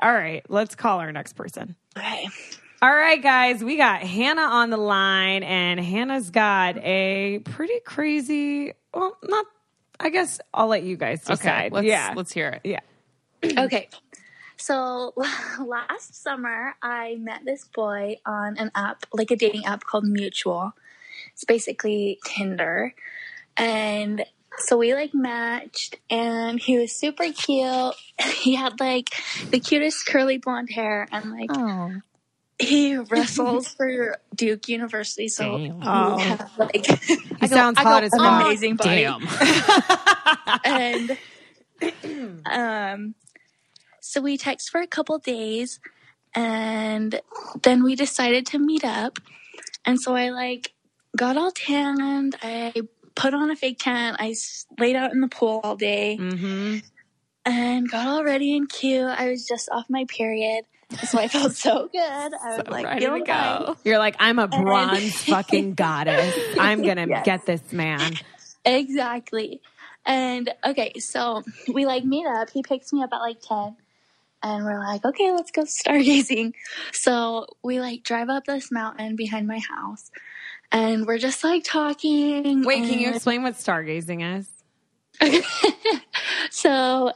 All right, let's call our next person. Okay. All right, guys, we got Hannah on the line, and Hannah's got a pretty crazy. Well, not. I guess I'll let you guys decide. let's, yeah, let's hear it. yeah. Okay. So last summer, I met this boy on an app, like a dating app called Mutual. It's basically Tinder. And so we like matched, and he was super cute. He had like the cutest curly blonde hair, and like Oh. he wrestles for Duke University. So he Oh. had, like He sounds I go, hot as an amazing body. Damn. and um so we text for a couple days and then we decided to meet up and so i like got all tanned i put on a fake tan I laid out in the pool all day Mm-hmm. and got all ready and cute i was just off my period so i felt so good i was like Ready to go. You're like, I'm a bronze fucking goddess. I'm gonna Yes. get this man. Exactly. And okay, so we like meet up. He picks me up at like 10. And we're like, okay, let's go stargazing. So we like drive up this mountain behind my house. And we're just like talking. Wait, can you explain what stargazing is? so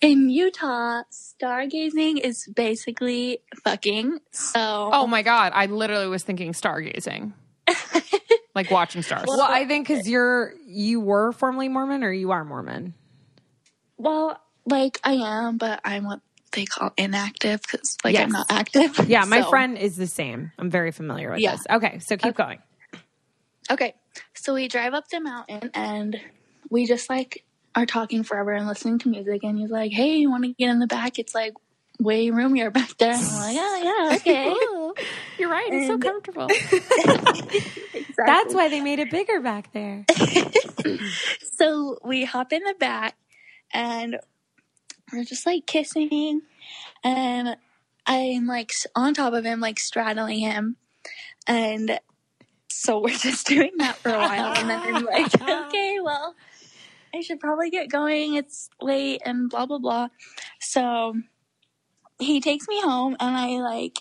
in Utah, stargazing is basically fucking. So Oh my god, I literally was thinking stargazing. like watching stars. Well, I think because you're you were formerly Mormon or you are Mormon. well, like I am, but I'm what they call inactive because like Yes. I'm not active. Yeah, my So- friend is the same. I'm very familiar with Yeah. this. Okay, so keep going. Okay, so we drive up the mountain and we just like are talking forever and listening to music. And he's like, "Hey, you want to get in the back? It's like way roomier back there." And I'm like, oh, "Yeah, yeah, okay." You're right, it's so comfortable. That's why they made it bigger back there. so we hop in the back and we're just like kissing and i'm like on top of him like straddling him and so we're just doing that for a while and then i'm like uh-huh. okay well i should probably get going it's late and blah blah blah so he takes me home and i like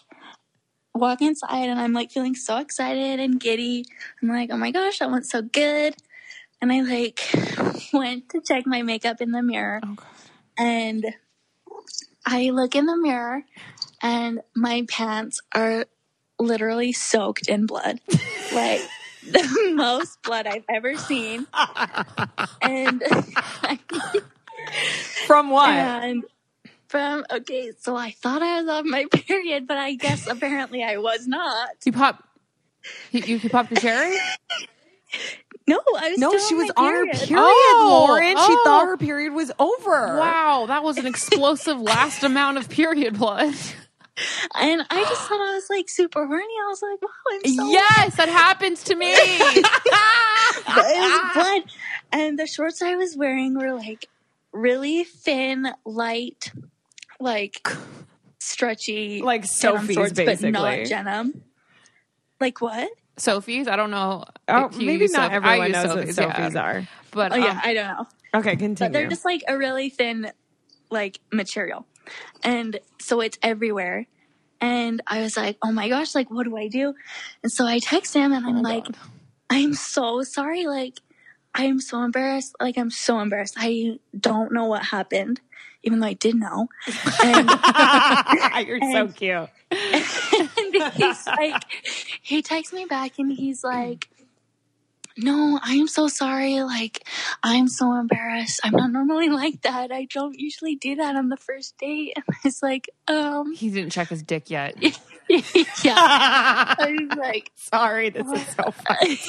walk inside and i'm like feeling so excited and giddy i'm like oh my gosh that went so good and I like went to check my makeup in the mirror. Oh, God. And I look in the mirror and my pants are literally soaked in blood. like the most blood I've ever seen. And From what? and from okay, so I thought I was on my period, but I guess apparently I was not. You pop you, you popped your cherry? No, I was no, still she on was my on her period. period, Oh, Lauren. She oh. thought her period was over. Wow, that was an explosive last amount of period blood. And I just thought I was like super horny. I was like, wow, I'm so Yes, that happens to me. but it was blood. And the shorts I was wearing were like really thin, light, like stretchy, Like Soffe's, shorts, but not denim. Like what? Soffe's, I don't know. Oh, if maybe not Soph- everyone use knows what Soffe's, yeah. Are. But Oh yeah, um, I don't know. Okay, continue. But they're just like a really thin, like material, and so it's everywhere. And I was like, oh my gosh, like what do I do? And so I text him, and I'm Oh, like, God. I'm so sorry. Like, I am so embarrassed. Like, I'm so embarrassed. I don't know what happened, even though I did know. And, You're so cute. and he's like, he texts me back and he's like, no, I am so sorry. Like, I'm so embarrassed. I'm not normally like that. I don't usually do that on the first date. And it's like, um, he didn't check his dick yet. yeah. I was like, Sorry, this is so funny.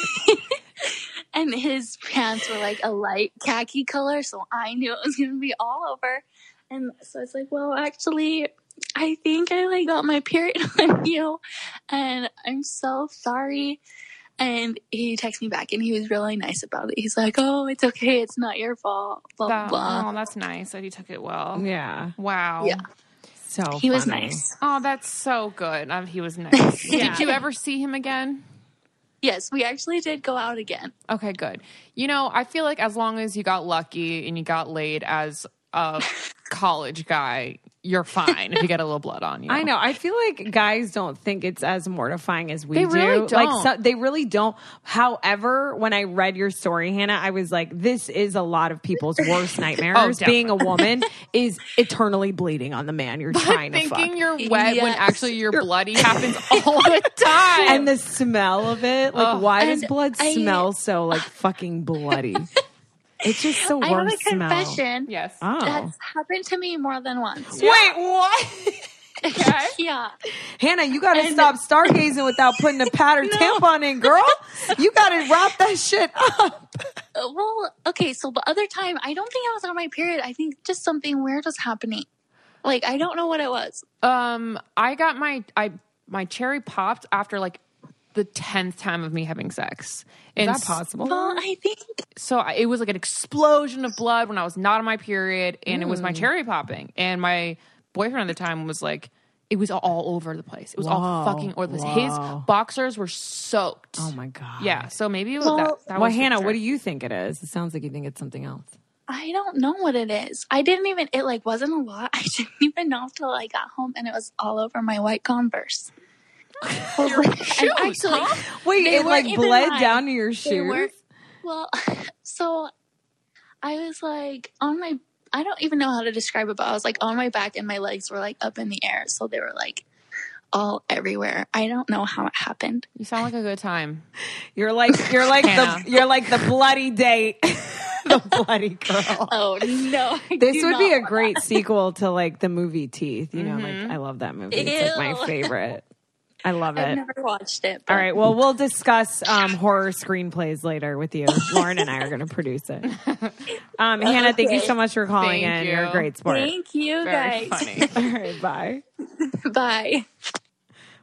and his pants were like a light khaki color, so I knew it was gonna be all over. And so it's like, well, actually, I think I like got my period on you, and I'm so sorry. And he texted me back, and he was really nice about it. He's like, "Oh, it's okay. It's not your fault." Blah That- blah. oh, that's nice that he took it well. Yeah. Wow. Yeah. So He was nice. Oh, that's so good. Um, he was nice. Did you ever see him again? Yes, we actually did go out again. Okay, good. You know, I feel like as long as you got lucky and you got laid as a college guy, you're fine if you get a little blood on you. I know. I feel like guys don't think it's as mortifying as we They do. really Like don't. so, they really don't. However, when I read your story, Hannah, I was like, this is a lot of people's worst oh, nightmares. Oh, Being a woman is eternally bleeding on the man you're trying to fuck. Thinking you're wet when actually you're bloody happens all the time. and the smell of it, like, Ugh. why does blood I- smell so like fucking bloody? It's just the I have a smell. confession. yes. Oh, That's happened to me more than once. wait, what? Okay. yeah. Hannah, you got to And- stop stargazing without putting a pad or tampon in, girl. You got to wrap that shit up. Uh, Well, okay, so the other time, I don't think I was on my period. I think just something weird was happening. Like, I don't know what it was. Um, I got my I my cherry popped after like the tenth time of me having sex. And Is that possible? Well, I think, so it was like an explosion of blood when I was not on my period, and it was Hmm. my cherry popping. And my boyfriend at the time was like, it was all over the place. It was all fucking or the His boxers were soaked. Oh my god. Yeah, so maybe it was Well- that. that Well, was Hannah, what do you think it is? It sounds like you think it's something else. I don't know what it is. I didn't even, it like wasn't a lot. I didn't even know until I got home and it was all over my white Converse. I was like- and shoes, actually, huh? Wait, They it like bled mine. down to your They shoes. were- well, so I was like on my I don't even know how to describe it, but I was like on my back and my legs were like up in the air. So they were like all everywhere. I don't know how it happened. You sound like a good time. You're like you're like the you're like the bloody date, the bloody girl. Oh no. I This would be a great sequel to like the movie Teeth. You know, like mm-hmm. I love that movie. It's like my favorite. I love it. I've never watched it. All but- right. Well, we'll discuss um, horror screenplays later with you. Lauren and I are going to produce it. Um, Hannah, thank you so much for calling Thank in. You're a great sport. Thank you Very guys. funny. All right. Bye. Bye.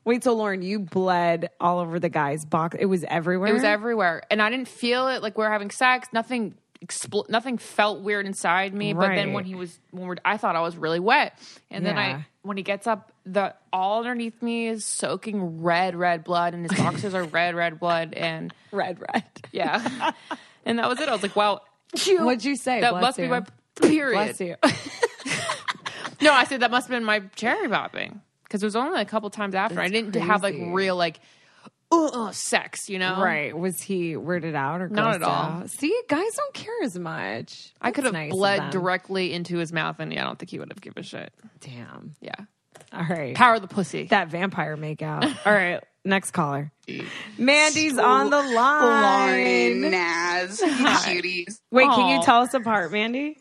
Wait, so Lauren, you bled all over the guy's box. It was everywhere. It was everywhere, and I didn't feel it like we were having sex. Nothing, expl- nothing felt weird inside me. But then when he was, when we're, I thought I was really wet, and then I, when he gets up, the all underneath me is soaking red, red blood, and his boxers are red, red blood, and red, red. yeah, and that was it. I was like, wow, What'd you say? that Bless must you. be my period. Bless you. No, I said that must have been my cherry popping because it was only a couple times after. I didn't have like real like uh, uh, sex, you know? Right. Was he weirded out or Not at all. out? See, guys don't care as much. I could have nice bled directly into his mouth, and yeah, I don't think he would have given a shit. Damn. Yeah, All right. power of the pussy. that vampire makeout. All right. Next caller. Mandy's on the line. Lauren, Naz, you cuties. Wait, can you tell us apart, Mandy?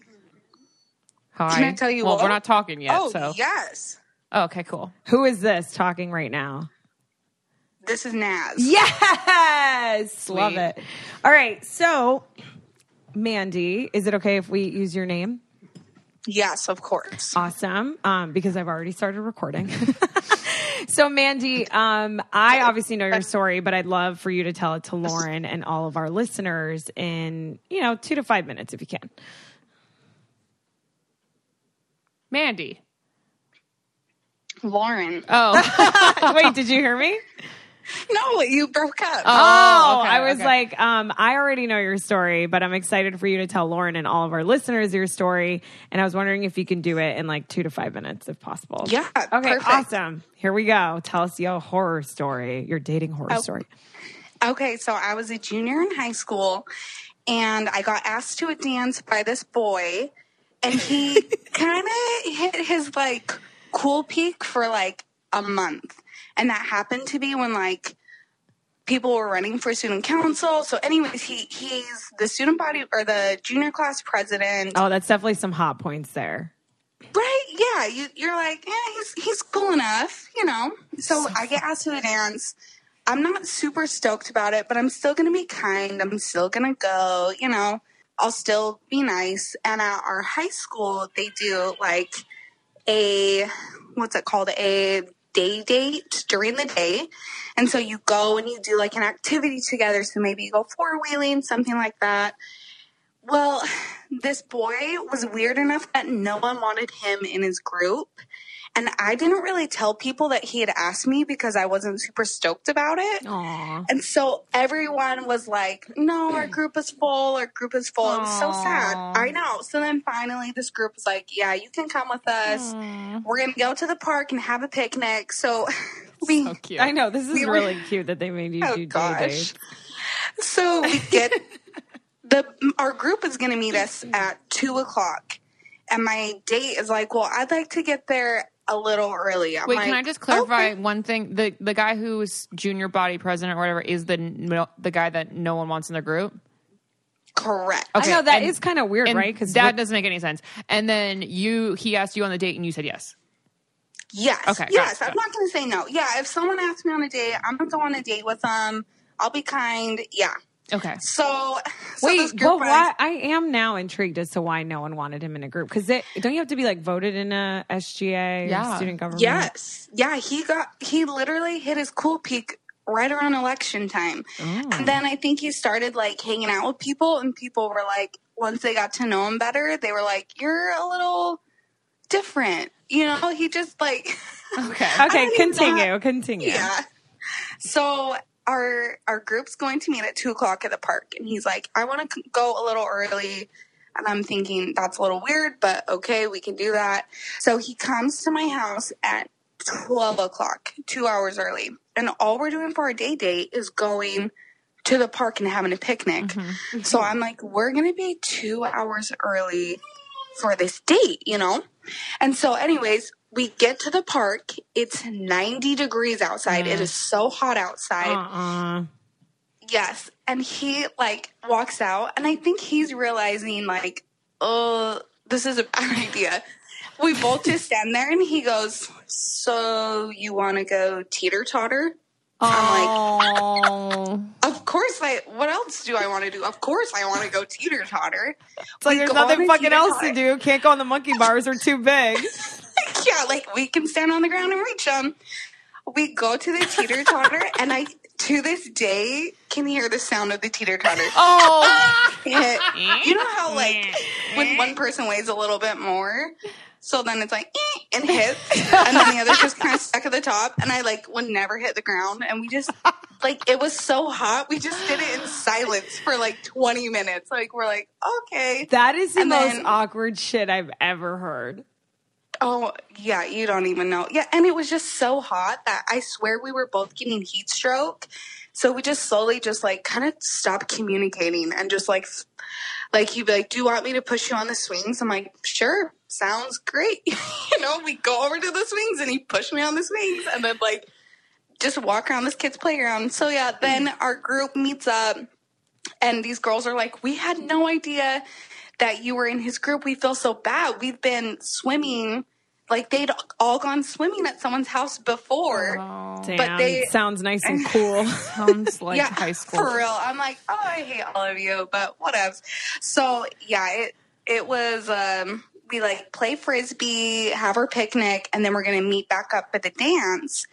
Hi. Can I tell you Well, what? we're not talking yet. oh, so yes. oh, okay, cool. Who is this talking right now? This is Naz. Yes. Love it. All right. So, Mandy, is it okay if we use your name? Yes, of course. Awesome. Um, because I've already started recording. so, Mandy, um, I obviously know your story, but I'd love for you to tell it to Lauren and all of our listeners in, you know, two to five minutes if you can. Mandy. Lauren. Oh, Wait, did you hear me? No, you broke up. Oh, okay, I was okay. like, um, I already know your story, but I'm excited for you to tell Lauren and all of our listeners your story. And I was wondering if you can do it in like two to five minutes, if possible. Yeah, Okay. perfect. Awesome. Here we go. Tell us your horror story, your dating horror Oh. story. Okay, so I was a junior in high school and I got asked to a dance by this boy and he kind of hit his like cool peak for like a month. And that happened to be when like people were running for student council. So anyways, he he's the student body or the junior class president. Oh, that's definitely some hot points there. Right? Yeah. You, you're like, yeah, he's he's cool enough, you know. So I get asked to the dance. I'm not super stoked about it, but I'm still gonna be kind. I'm still gonna go. You know, I'll still be nice. And at our high school, they do like a what's it called? A day date during the day. And so you go and you do like an activity together. So maybe you go four wheeling, something like that. Well, this boy was weird enough that no one wanted him in his group. And I didn't really tell people that he had asked me because I wasn't super stoked about it. Aw. And so everyone was like, no, our group is full, our group is full. It was so sad. I know. So then finally this group was like, yeah, you can come with us. We're going to go to the park and have a picnic. So we, so cute. I know. This is We were- really cute that they made you Oh, do day gosh. dates. so we get the, our group is going to meet us at two o'clock. And my date is like, well, I'd like to get there a little early. I'm Wait, like, can I just clarify "Okay." one thing? The the guy who is junior body president or whatever is the the guy that no one wants in the group. Correct. I know that and- is kind of weird, And right? Because that doesn't make any sense. And then you, he asked you on the date, and you said yes. Yes. Okay, Yes. got it, I'm not going to say no. Yeah. If someone asks me on a date, I'm going to go on a date with them. I'll be kind. Yeah. Okay. So, so Wait, well, why? I am now intrigued as to why no one wanted him in a group. Because don't you have to be like voted in a SGA or Yeah. student government? Yes. Yeah. He got, he literally hit his cool peak right around election time. Oh. And then I think he started like hanging out with people, and people were like, once they got to know him better, they were like, you're a little different. You know, he just like, Okay. Okay, continue. not- continue. yeah. So our our group's going to meet at two o'clock at the park, and he's like, "I want to go a little early." And I'm thinking that's a little weird, but okay, we can do that. So he comes to my house at twelve o'clock, two hours early, and all we're doing for our day date is going to the park and having a picnic. Mm-hmm. So I'm like, we're gonna be two hours early for this date, you know? And so, anyways, we get to the park. It's 90 degrees outside. It mm. is so hot outside. Uh-uh. Yes. And he like walks out and I think he's realizing like, oh, this is a bad idea. We both just stand there and he goes, So you wanna go teeter totter? I'm like, Of course I what else do I want to do? Of course I want to go teeter totter. It's like there's nothing fucking else to do. Can't go on the monkey bars; they're too big. yeah, like we can stand on the ground and reach them. We go to the teeter totter, and I, to this day, can hear the sound of the teeter totter. oh. You know how like when one person weighs a little bit more, so then it's like "Eh," and hits, and then the other just kind of stuck at the top, and I like would never hit the ground, and we just like it was so hot, we just did it in silence for like twenty minutes. Like we're like okay, That is the And most then- awkward shit I've ever heard. Oh, yeah, you don't even know. Yeah, and it was just so hot that I swear we were both getting heat stroke. So we just slowly just like kind of stopped communicating and just like like you'd be like, "Do you want me to push you on the swings?" I'm like, "Sure, sounds great." you know, we go over to the swings and he pushed me on the swings and then like just walk around this kid's playground. So yeah, then our group meets up and these girls are like, "We had no idea that you were in his group. We feel so bad. We've been swimming, like they'd all gone swimming at someone's house before. Damn, they- sounds nice and cool. sounds like yeah, high school. for real. I'm like, oh, I hate all of you, but whatevs. So yeah, it it was. um we like play frisbee, have our picnic, and then we're gonna meet back up at the dance.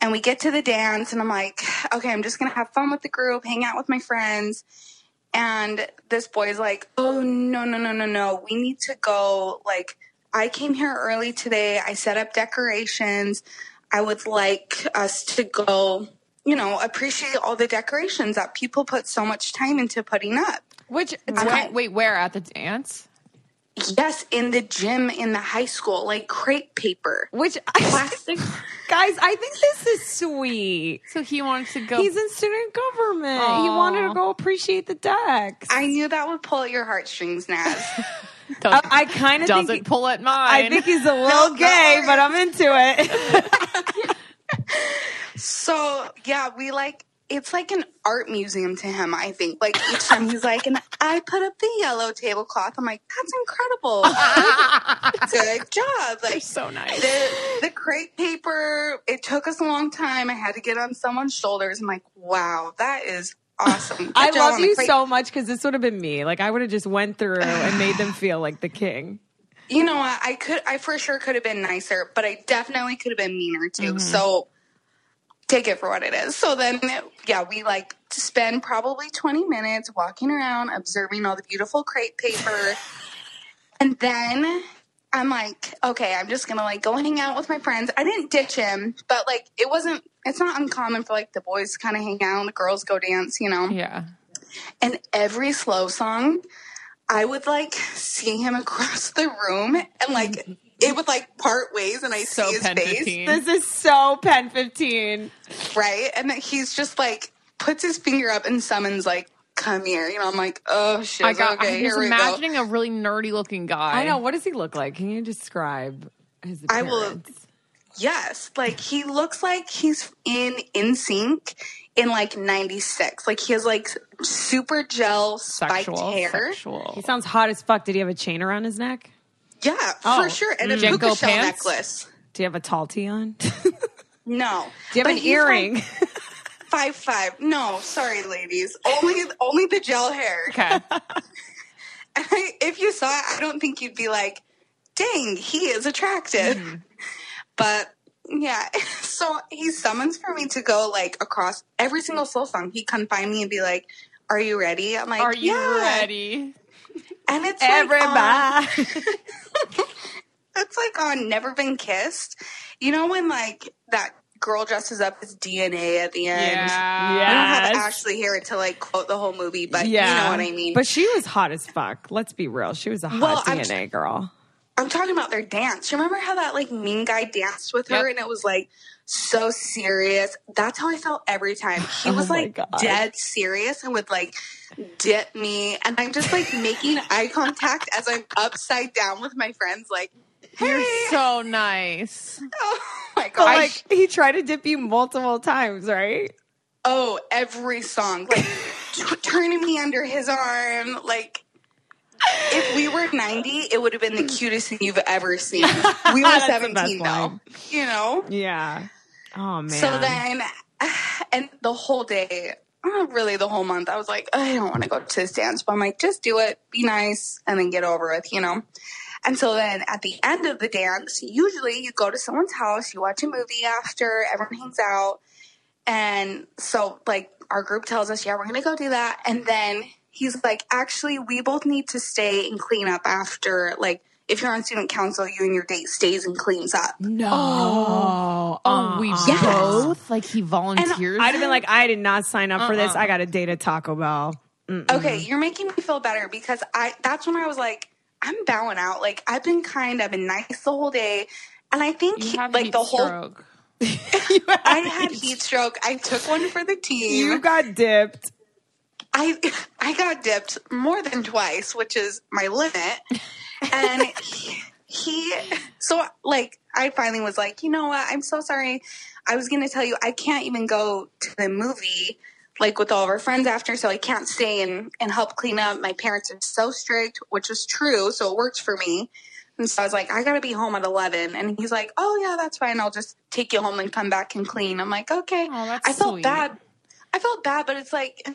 And we get to the dance, and I'm like, okay, I'm just gonna have fun with the group, hang out with my friends. And this boy's like, oh, no, no, no, no, no. We need to go. Like, I came here early today. I set up decorations. I would like us to go, you know, appreciate all the decorations that people put so much time into putting up. Which wait, wait, where at the dance? Yes, in the gym in the high school, like crepe paper. which Plastic. guys, I think this is sweet. So he wanted to go. He's in student government. He Aw. wanted to go appreciate the decks. I knew that would pull at your heartstrings, Naz. Um, doesn't, I, I kind of doesn't think pull at mine. I think he's a little No, gay, no. but I'm into it. So yeah, we like it's like an art museum to him. I think like each time he's like, and I put up the yellow tablecloth. I'm like, that's incredible. Good job. Like so nice. the the crepe paper. It took us a long time. I had to get on someone's shoulders. I'm like, wow, that is awesome. Good I love you so much because this would have been me. Like I would have just went through and made them feel like the king. You know what? I could. I for sure could have been nicer, but I definitely could have been meaner too. Mm-hmm. So take it for what it is. So then, yeah, we like to spend probably 20 minutes walking around, observing all the beautiful crepe paper. and then I'm like, okay, I'm just gonna like go hang out with my friends. I didn't ditch him, but like it wasn't, it's not uncommon for like the boys to kind of hang out and the girls go dance, you know? Yeah. And every slow song, I would like see him across the room and like it would like part ways and I So see his Pen face. 15. This is so PEN15. right? And then he's just like puts his finger up and summons like, "Come here." You know, I'm like, "Oh shit." I got. okay, I was here we go. imagining a really nerdy looking guy. I know. What does he look like? Can you describe his I will- appearance? Yes, like he looks like he's in NSYNC in like '96. Like he has like super gel spiked Sexual. hair. Sexual. He sounds hot as fuck. Did he have a chain around his neck? Yeah, Oh. for sure. And a JNCO puka shell pants? necklace. Do you have a tall tee on? No. Do you have an earring? like, five five. No, sorry, ladies. Only only the gel hair. Okay. I, if you saw it, I don't think you'd be like, dang, he is attractive. Mm-hmm. But yeah, so he summons for me to go like across every single slow song. He'd come find me and be like, Are you ready? I'm like, Are you "Yeah." ready? And it's like on, Everybody. it's like on Never Been Kissed. You know when like that girl dresses up as DNA at the end? Yeah. I don't have Yes. Ashley here to like quote the whole movie, but yeah. you know what I mean. But she was hot as fuck. Let's be real. She was a hot Well, I'm- DNA girl. I'm talking about their dance. Remember how that like mean guy danced with her Yep. and it was like so serious. That's how I felt every time. He Oh was my like God. dead serious and would like dip me. And I'm just like making eye contact as I'm upside down with my friends, like, You're so nice. oh my But like he tried to dip you multiple times, right? oh, every song. Like t- turning me under his arm. Like, if we were 90, it would have been the cutest thing you've ever seen. We were That's the best 17 now. line. You know? Yeah. Oh man. So then, and the whole day, really the whole month, I was like, I don't want to go to this dance, but I'm like, just do it, be nice, and then get over it, you know? And so then at the end of the dance, usually you go to someone's house, you watch a movie after, everyone hangs out. And so, like, our group tells us, yeah, we're going to go do that. And then he's like, actually, we both need to stay and clean up after, like, if you're on student council, you and your date stays and cleans up. no. Oh, oh, oh we Yes. both like he volunteers. I'd have been like, I did not sign up for this. Uh-uh. I got a date at Taco Bell. Okay, you're making me feel better because I that's when I was like, I'm bowing out. Like I've been kind, I've been nice the whole day. And I think you have like heat the whole stroke. I had heat stroke. I took one for the team. You got dipped. I I got dipped more than twice, which is my limit. And he, he so like I finally was like, you know what? I'm so sorry. I was going to tell you I can't even go to the movie like with all of our friends after, so I can't stay and and help clean up. My parents are so strict, which was true, so it worked for me. And so I was like, I gotta be home at eleven, and he's like, Oh yeah, that's fine. I'll just take you home and come back and clean. I'm like, Okay. Oh, that's I felt sweet. bad. I felt bad, but it's like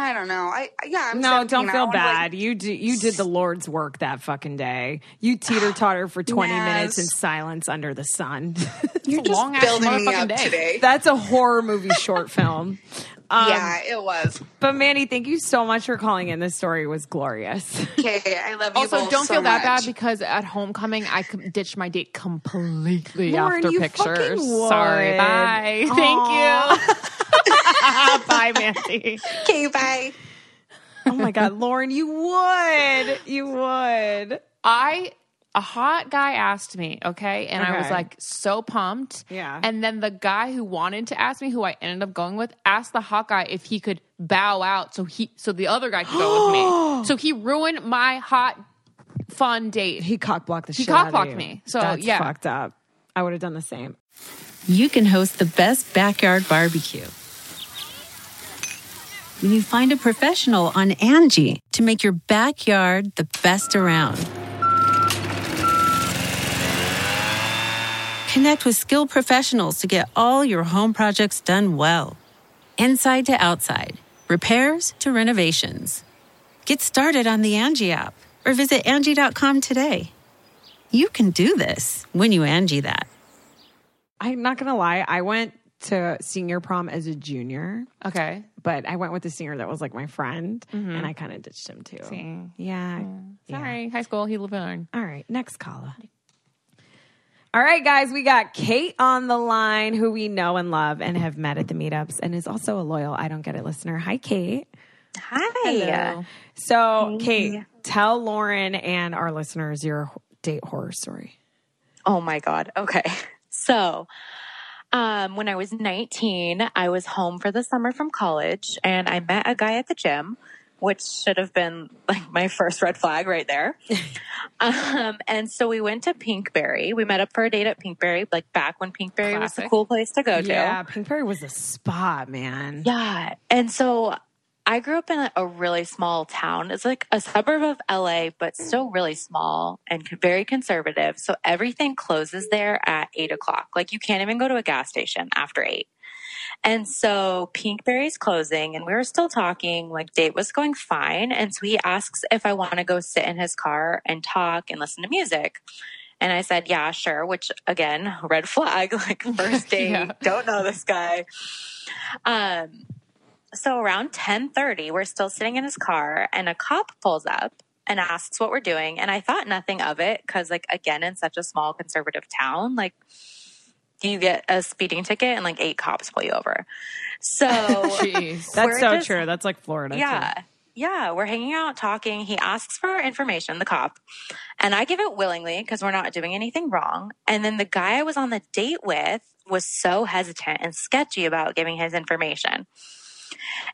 I don't know. I yeah. I'm No, don't feel wanna, like, bad. you do, you did the Lord's work that fucking day. You teeter totter for 20 Yes. minutes in silence under the sun. You're just long-ass building me up day. today. That's a horror movie short film. Um, yeah, it was. But Mandy, thank you so much for calling in. This story was glorious. Okay, I love you Also, both don't so feel that bad because at homecoming I ditched my date completely Lauren, after you pictures. fucking would. Sorry, bye. Aw. Thank you. Bye, Mandy. Okay, bye. Oh my God, Lauren, you would. You would. I a hot guy asked me, okay, and I was like so pumped. Yeah. And then the guy who wanted to ask me, who I ended up going with, asked the hot guy if he could bow out so he so the other guy could go with me. So he ruined my hot fun date. He cockblocked the He shit out of cockblocked you. me. So, That's yeah. fucked up. I would have done the same. you can host the best backyard barbecue. When you find a professional on Angie to make your backyard the best around. Connect with skilled professionals to get all your home projects done well. Inside to outside, repairs to renovations. Get started on the Angie app or visit Angie.com today. You can do this when you Angie that. I'm not gonna lie. I went to senior prom as a junior, Okay. But I went with the singer that was like my friend, and mm-hmm. I kind of ditched him too. See. Yeah. yeah. Sorry, high school. He lived on. All right, next caller. All right, guys, we got Kate on the line, who we know and love and have met at the meetups, and is also a loyal I Don't Get It listener. Hi, Kate. Hi. So, Kate, tell Lauren and our listeners your date horror story. Oh my God. Okay. So, um, when I was 19, I was home for the summer from college and I met a guy at the gym, which should have been like my first red flag right there. um, and so we went to Pinkberry. We met up for a date at Pinkberry, like back when Pinkberry was the Classic. cool place to go to. Yeah, Pinkberry was a spot, man. Yeah. And so I grew up in a- really small town. It's like a suburb of LA, but still really small and very conservative. So everything closes there at eight o'clock. Like you can't even go to a gas station after eight. And so Pinkberry's closing and we were still talking, like date was going fine. And so he asks if I want to go sit in his car and talk and listen to music. And I said, yeah, sure. Which again, red flag, like first date, Yeah. don't know this guy. Um, so around 10:30, we're still sitting in his car and a cop pulls up and asks what we're doing and I thought nothing of it cuz like again in such a small conservative town like you get a speeding ticket and like eight cops pull you over. So Jeez. That's so just- true. That's like Florida. too. yeah. Yeah, we're hanging out talking. He asks for our information, the cop. And I give it willingly because we're not doing anything wrong. And then the guy I was on the date with was so hesitant and sketchy about giving his information.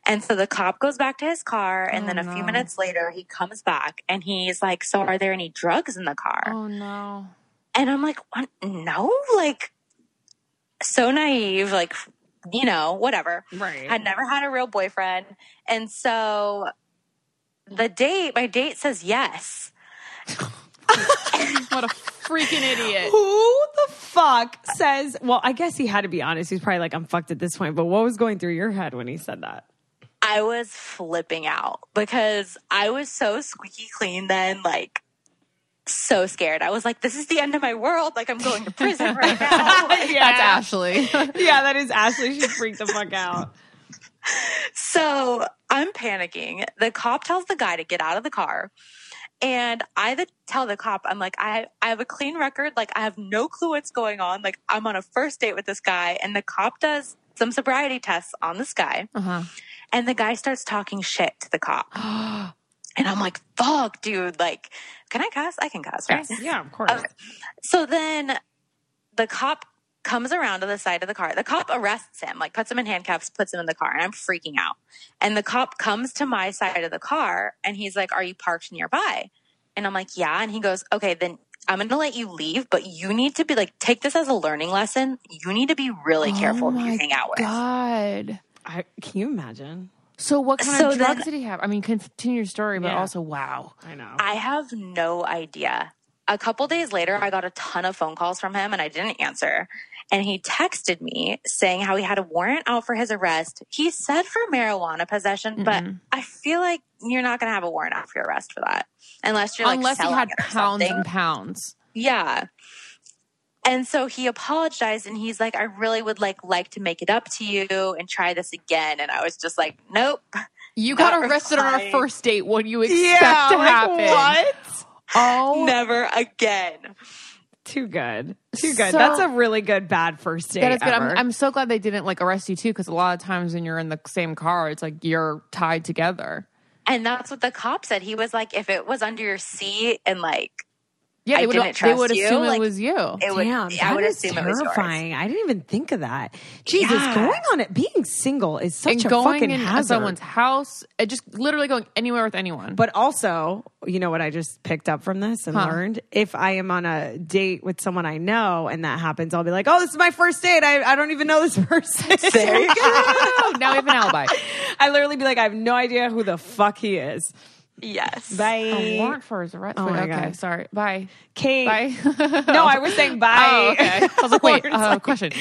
And so the cop goes back to his car, and Oh, then a few no. minutes later, he comes back and he's like, So, are there any drugs in the car? Oh no. And I'm like, what? No, like, so naive, like, you know, whatever. Right. Had never had a real boyfriend. And so the date, my date says yes. What a freaking idiot. Who the fuck says? Well, I guess he had to be honest. He's probably like, I'm fucked at this point. But what was going through your head when he said that? I was flipping out because I was so squeaky clean then, like, so scared. I was like, this is the end of my world. Like, I'm going to prison right now. That's Ashley. yeah, that is Ashley. She freaked the fuck out. So I'm panicking. The cop tells the guy to get out of the car. And I tell the cop, I'm like, I, I have a clean record. Like, I have no clue what's going on. Like, I'm on a first date with this guy. And the cop does some sobriety tests on this guy. Uh-huh. And the guy starts talking shit to the cop. and I'm like, fuck, dude. Like, can I cuss? I can cuss, right? Yeah, of course. Okay. So then the cop comes around to the side of the car. The cop arrests him, like puts him in handcuffs, puts him in the car, and I'm freaking out. And the cop comes to my side of the car and he's like, Are you parked nearby? And I'm like, Yeah. And he goes, Okay, then I'm going to let you leave, but you need to be like, take this as a learning lesson. You need to be really oh careful who you hang out with. Oh God. I, can you imagine? So what kind So of drugs then- did he have? I mean, continue your story, but Yeah. also wow. I know. I have no idea. A couple days later, I got a ton of phone calls from him and I didn't answer. And he texted me saying how he had a warrant out for his arrest. He said for marijuana possession, but mm-hmm. I feel like you're not going to have a warrant out for your arrest for that. Unless you're like Unless he had pounds something. and pounds. Yeah. And so he apologized and he's like, I really would like like to make it up to you and try this again. And I was just like, Nope. You got Not arrested on our first date. What do you expect Yeah, to like, happen? what? Oh, Never again. Too good. Too good. So- That's a really good bad first date. that is good. I'm. I'm so glad they didn't like arrest you too, because a lot of times when you're in the same car, it's like you're tied together. And that's what the cop said. He was like, if it was under your seat and like Yeah, I they would didn't they would you, assume it was you. it would Damn, I would is assume it was yours. terrifying. I didn't even think of that. Jesus, Yeah. going on it, being single is such and a going fucking in hazard. someone's house, uh, just literally going anywhere with anyone. But also, you know what I just picked up from this and Huh. learned? If I am on a date with someone I know and that happens, I'll be like, oh, this is my first date. I, I don't even know this person. There you go. now we have an alibi. I literally be like, I have no idea who the fuck he is. Yes. Bye. A warrant for his arrest. Oh Wait, my okay, God. sorry. Bye. Kate. Bye. No, I was saying bye. Oh, okay. I was like, wait, uh, question.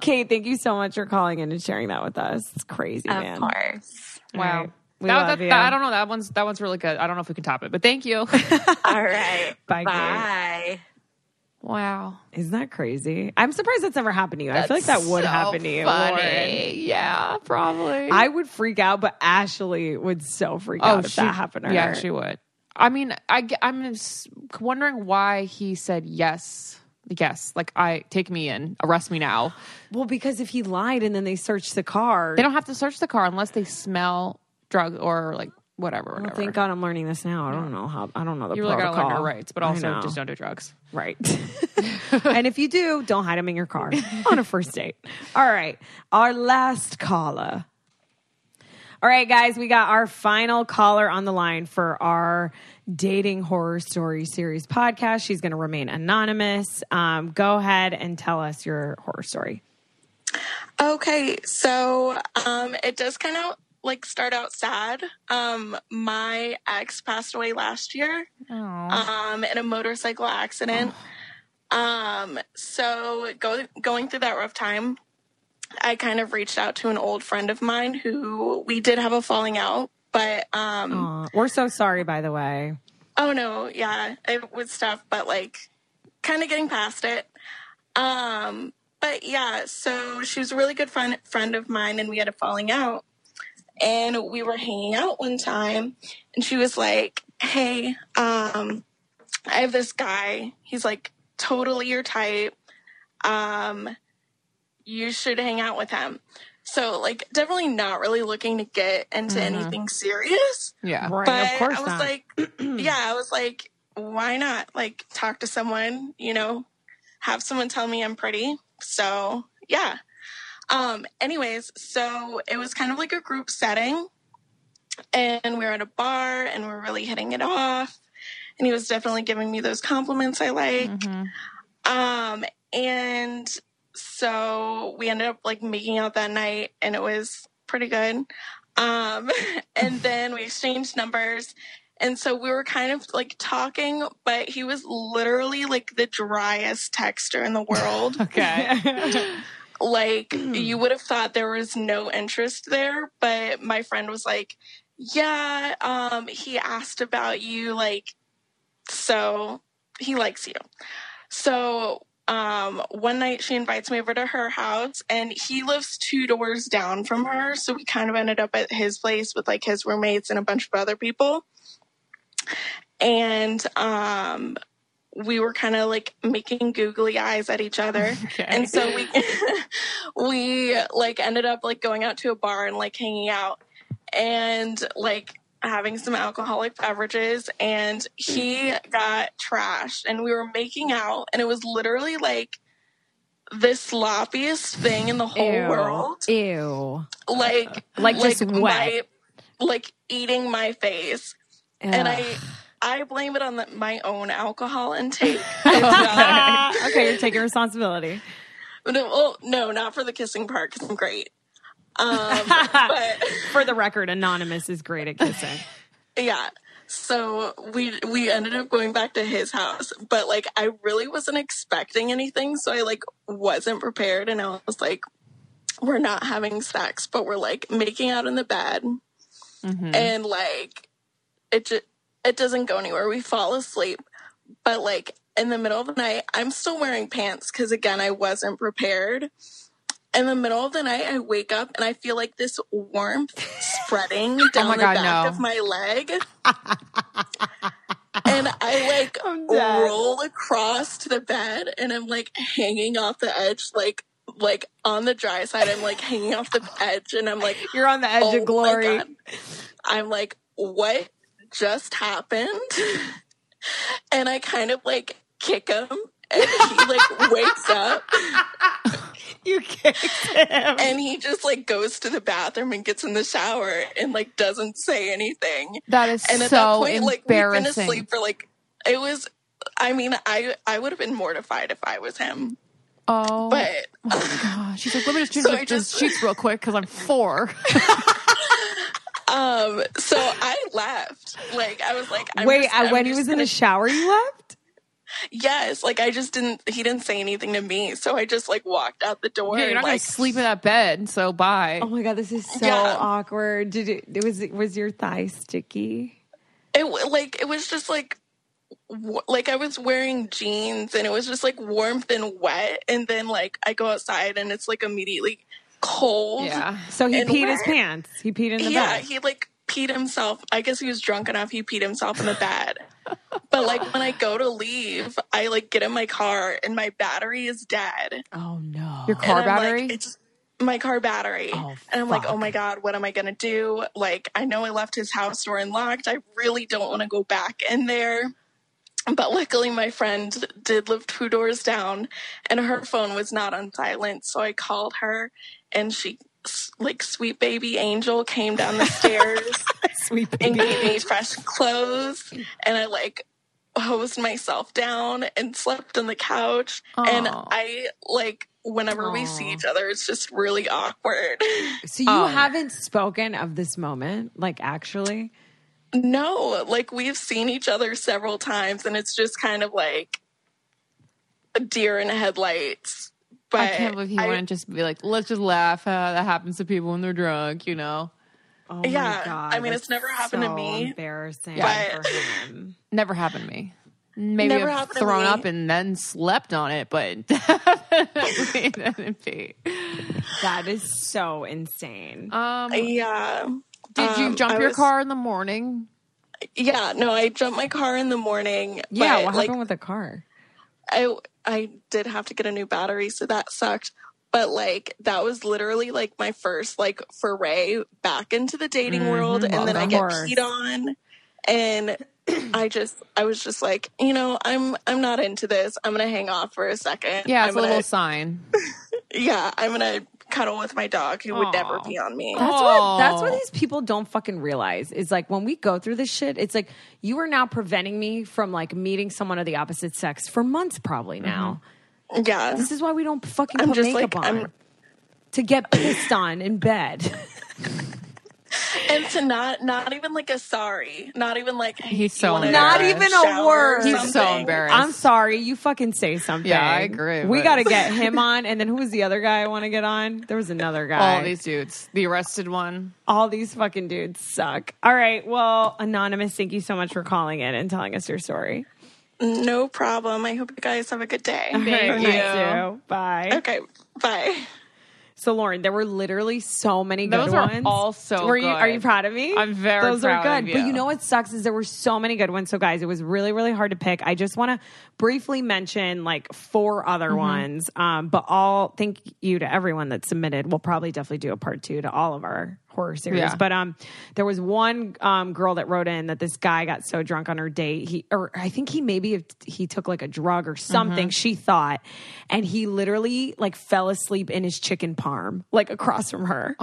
Kate, thank you so much for calling in and sharing that with us. It's crazy, Of man. course. Wow. right. We That- love that- you. that- I don't know. That one's that one's really good. I don't know if we can top it, but thank you. All right. Bye, Kate. Wow. Isn't that crazy? I'm surprised that's ever happened to you. I feel like that would So happen to you. funny. Lauren. Yeah, probably. I would freak out, but Ashley would so freak oh, out if she, that happened to her. yeah, she would. I mean, I, I'm wondering why he said yes. Yes, like I take me in, arrest me now. Well, because if he lied and then they searched the car, They don't have to search the car unless they smell drugs or like whatever. Well, whatever. thank God I'm learning this now. I don't know how. I don't know the you really protocol. gotta learn your rights, but I also know. just don't do drugs. Right. and if you do, don't hide them in your car on a first date. All right. Our last caller. All right, guys, we got our final caller on the line for our dating horror story series podcast. She's going to remain anonymous. Um, go ahead and tell us your horror story. Okay, so um, it does kind of like start out sad. Um, my ex passed away last year um, in a motorcycle accident. Um, so go, going through that rough time, I kind of reached out to an old friend of mine who we did have a falling out, but um, we're so sorry, by the way. Oh no, yeah, it was tough, but like kind of getting past it. Um, but yeah, so she was a really good friend friend of mine, and we had a falling out, and we were hanging out one time, and she was like, "Hey, um, I have this guy. He's like totally your type. Um, you should hang out with him." So like, definitely not really looking to get into Mhm. anything serious Yeah, Right, but of course I was not. like, yeah, I was like, why not? Like, talk to someone, you know, have someone tell me I'm pretty. So, yeah. Um, anyways, so it was kind of like a group setting, and we were at a bar and we are really hitting it off. And he was definitely giving me those compliments I like. Mm-hmm. Um, and so we ended up like making out that night, and it was pretty good. Um, and then we exchanged numbers. And so we were kind of like talking, but he was literally like the driest texter in the world. Okay. like you would have thought there was no interest there, but my friend was like, "Yeah, um he asked about you like so he likes you." So um, one night she invites me over to her house and he lives two doors down from her. So we kind of ended up at his place with like his roommates and a bunch of other people. And um, we were kind of like making googly eyes at each other. Okay. And so we we like ended up like going out to a bar and like hanging out and like having some alcoholic beverages and he got trashed and we were making out and it was literally like the sloppiest thing in the whole Ew. world. Ew. Like Like just wet. my- like eating my face. And I I blame it on the, my own alcohol intake. okay, you're taking responsibility. No, well, no, not for the kissing part because I'm great. Um, but For the record, Anonymous is great at kissing. yeah, so we we ended up going back to his house, but like I really wasn't expecting anything, so I like wasn't prepared, and I was like, "We're not having sex, but we're like making out in the bed, and like it just it doesn't go anywhere. We fall asleep, but like in the middle of the night, I'm still wearing pants because again, I wasn't prepared. In the middle of the night, I wake up and I feel like this warmth spreading oh down my the God, back no. of my leg. and I like dead. roll across to the bed and I'm like hanging off the edge, like like on the dry side. I'm like hanging off the edge and I'm like You're on the edge "Oh of glory. I'm like, what just happened? and I kind of like kick him and he like wakes up You kicked him. and he just like goes to the bathroom and gets in the shower and like doesn't say anything. That is And at so that point, like we've been asleep for like it was I mean, I I would have been mortified if I was him. oh, But God. She's like, let me just change So the just- sheets real quick because I'm four. Um so I left. Like I was like I'm Wait, just- I'm when he was in gonna- the shower, you left? Yes, like I just didn't he didn't say anything to me. So I just like walked out the door yeah, you're and not like gonna sleep in that bed, so bye. Oh my god, this is so Yeah. awkward. Did it, it was was your thigh sticky? it like it was just like like I was wearing jeans and it was just like warmth and wet and then like I go outside and it's like immediately cold. Yeah. So he And peed his pants. He peed in the yeah, bed. he like peed himself. I guess he was drunk enough. He peed himself in the bed. but like when I go to leave, I like get in my car and my battery is dead. Oh no. Your car I'm like, battery? it's my car battery. Oh, and I'm like, oh my God, what am I going to do? Like, I know I left his house door unlocked. I really don't want to go back in there. But luckily, my friend did live two doors down and her phone was not on silent. So I called her and she, like, sweet baby angel came down the stairs Sweet and gave me fresh clothes. And I, like, hosed myself down and slept on the couch. And I, like, whenever we see each other, it's just really awkward. So you Oh. haven't spoken of this moment, like actually? no, like, we've seen each other several times, and it's just kind of like a deer in headlights. But I can't believe he I- wouldn't just be like, let's just laugh. Uh, that happens to people when they're drunk, you know? Oh Yeah, my god. I mean, it's never happened to me, Embarrassing but- for him. Never happened to me. Maybe Never I've happened to thrown me. up and then slept on it, but definitely didn't. That is so insane. Um, yeah. did you um, jump I your was- car in the morning? Yeah, no, I jumped my car in the morning. yeah, but, what like, happened with the car? I I did have to get a new battery, so that sucked. But like that was literally like my first like foray back into the dating mm-hmm. world, and then I get course. peed on, and I just I was just like, you know, I'm I'm not into this. I'm gonna hang off for a second. Yeah, I'm it's a gonna, little sign. Yeah, I'm gonna cuddle with my dog who would never Aw. be on me. That's what that's what these people don't fucking realize is like when we go through this shit, it's like you are now preventing me from like meeting someone of the opposite sex for months probably now. Mm-hmm. Yeah. This is why we don't fucking I'm put just makeup like, on. I'm- to get pissed on in bed. and to not not even like a sorry. Not even like He's so wanna Not even a word. He's so embarrassed. I'm sorry, you fucking say something. Yeah, I agree, We but- got to get him on, and then who was the other guy I want to get on? There was another guy. All these dudes. The arrested one. All these fucking dudes suck. All right, well, anonymous, thank you so much for calling in and telling us your story. No problem. I hope you guys have a good day. All right, Thank you you. Bye. Okay. Bye. So, Lauren, there were literally so many good Those are ones. all so were You, are you proud of me? I'm very proud of it. Those are proud good. of But you. you know what sucks is there were so many good ones. So, guys, it was really, really hard to pick. I just want to briefly mention like four other Mm-hmm. ones. Um, but all thank you to everyone that submitted. We'll probably definitely do a part two to all of our horror series. Yeah. But um, there was one um, girl that wrote in that this guy got so drunk on her date. He or I think he maybe he took like a drug or something. Mm-hmm. She thought, and he literally like fell asleep in his chicken parm, like across from her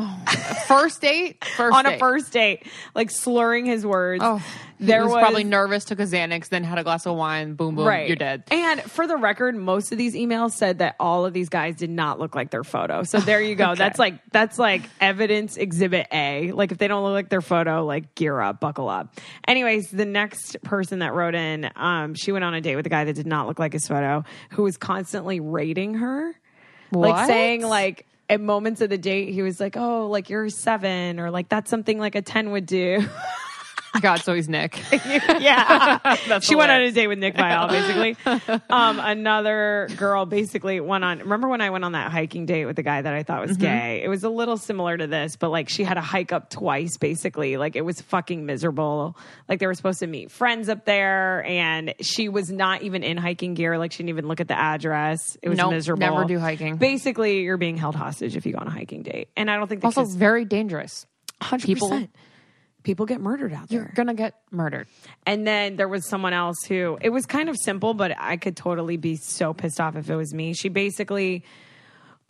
First date? First on a first date, like slurring his words. Oh, there he was, probably nervous, took a Xanax, then had a glass of wine. Boom, boom, right. you're dead. And for the record, most of these emails said that all of these guys did not look like their photo. So there you go. That's like that's like evidence exhibit A. Like if they don't look like their photo, like gear up, buckle up. Anyways, the next person that wrote in, um, she went on a date with a guy that did not look like his photo, who was constantly rating her. Like saying like at moments of the date, he was like, "Oh, like you're seven, or like that's something like a ten would do." God, so he's Nick. yeah. That's she went on a date with Nick Viall, basically. um, another girl basically went on. Remember when I went on that hiking date with the guy that I thought was Mm-hmm. gay? It was a little similar to this, but like she had to hike up twice, basically. Like it was fucking miserable. Like they were supposed to meet friends up there, and she was not even in hiking gear. Like she didn't even look at the address. It was Nope, miserable. never do hiking. Basically, you're being held hostage if you go on a hiking date, and I don't think the Also, kids- very dangerous. 100%. People, people get murdered out there. you're gonna get murdered. And then there was someone else who it was kind of simple, but I could totally be so pissed off if it was me. She basically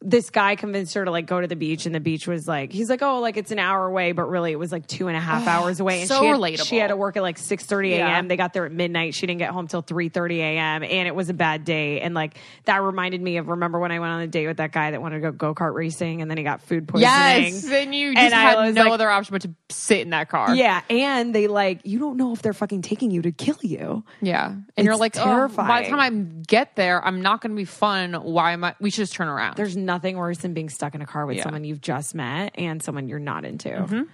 this guy convinced her to like go to the beach and the beach was like he's like oh like it's an hour away but really it was like two and a half oh, hours away and so she had, relatable. she had to work at like 6.30 a.m Yeah. they got there at midnight she didn't get home till 3.30 a.m and it was a bad day and like that reminded me of remember when i went on a date with that guy that wanted to go go-kart racing and then he got food poisoning Yes, then you just And I had no like- other option but to sit in that car. yeah and they like you don't know if they're fucking taking you to kill you yeah. And you're It's like, oh, by the time I get there, I'm not going to be fun. Why am I? We should just turn around. There's nothing worse than being stuck in a car with Yeah. Mm-hmm. someone you've just met and someone you're not into.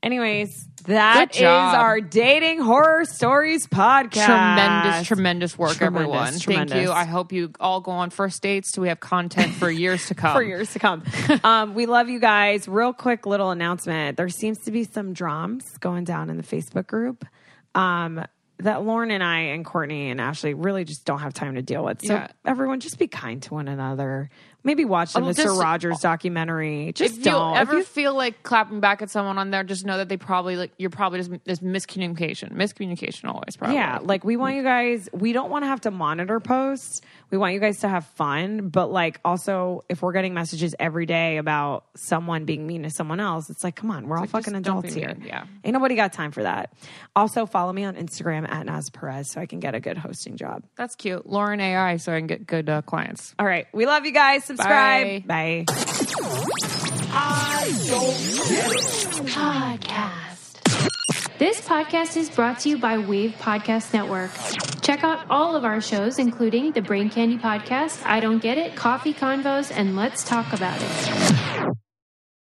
Anyways, that Good is job. our dating horror stories podcast. tremendous, tremendous work, Tremendous, everyone. Thank tremendous. you. I hope you all go on first dates so we have content for years to come. for years to come. um, we love you guys. Real quick little announcement. There seems to be some drums going down in the Facebook group. Um, that Lauren and I and Courtney and Ashley really just don't have time to deal with. So Yeah. everyone just be kind to one another. Maybe watch the Oh, Mr. just- Rogers documentary. Just if you don't. If ever you feel like clapping back at someone on there, just know that they probably like you're probably just there's miscommunication. Miscommunication always probably. Yeah, like we want you guys. We don't want to have to monitor posts. We want you guys to have fun, but like also, if we're getting messages every day about someone being mean to someone else, it's like, come on, we're all like, fucking just don't be adults here. mean, yeah. ain't nobody got time for that. Also, follow me on Instagram at Naz Perez so I can get a good hosting job. That's cute. Lauren AI so I can get good uh, clients. All right, we love you guys. Subscribe. Bye. Podcast. This podcast is brought to you by Wave Podcast Network. Check out all of our shows, including the Brain Candy Podcast, I Don't Get It, Coffee Convos, and Let's Talk About It.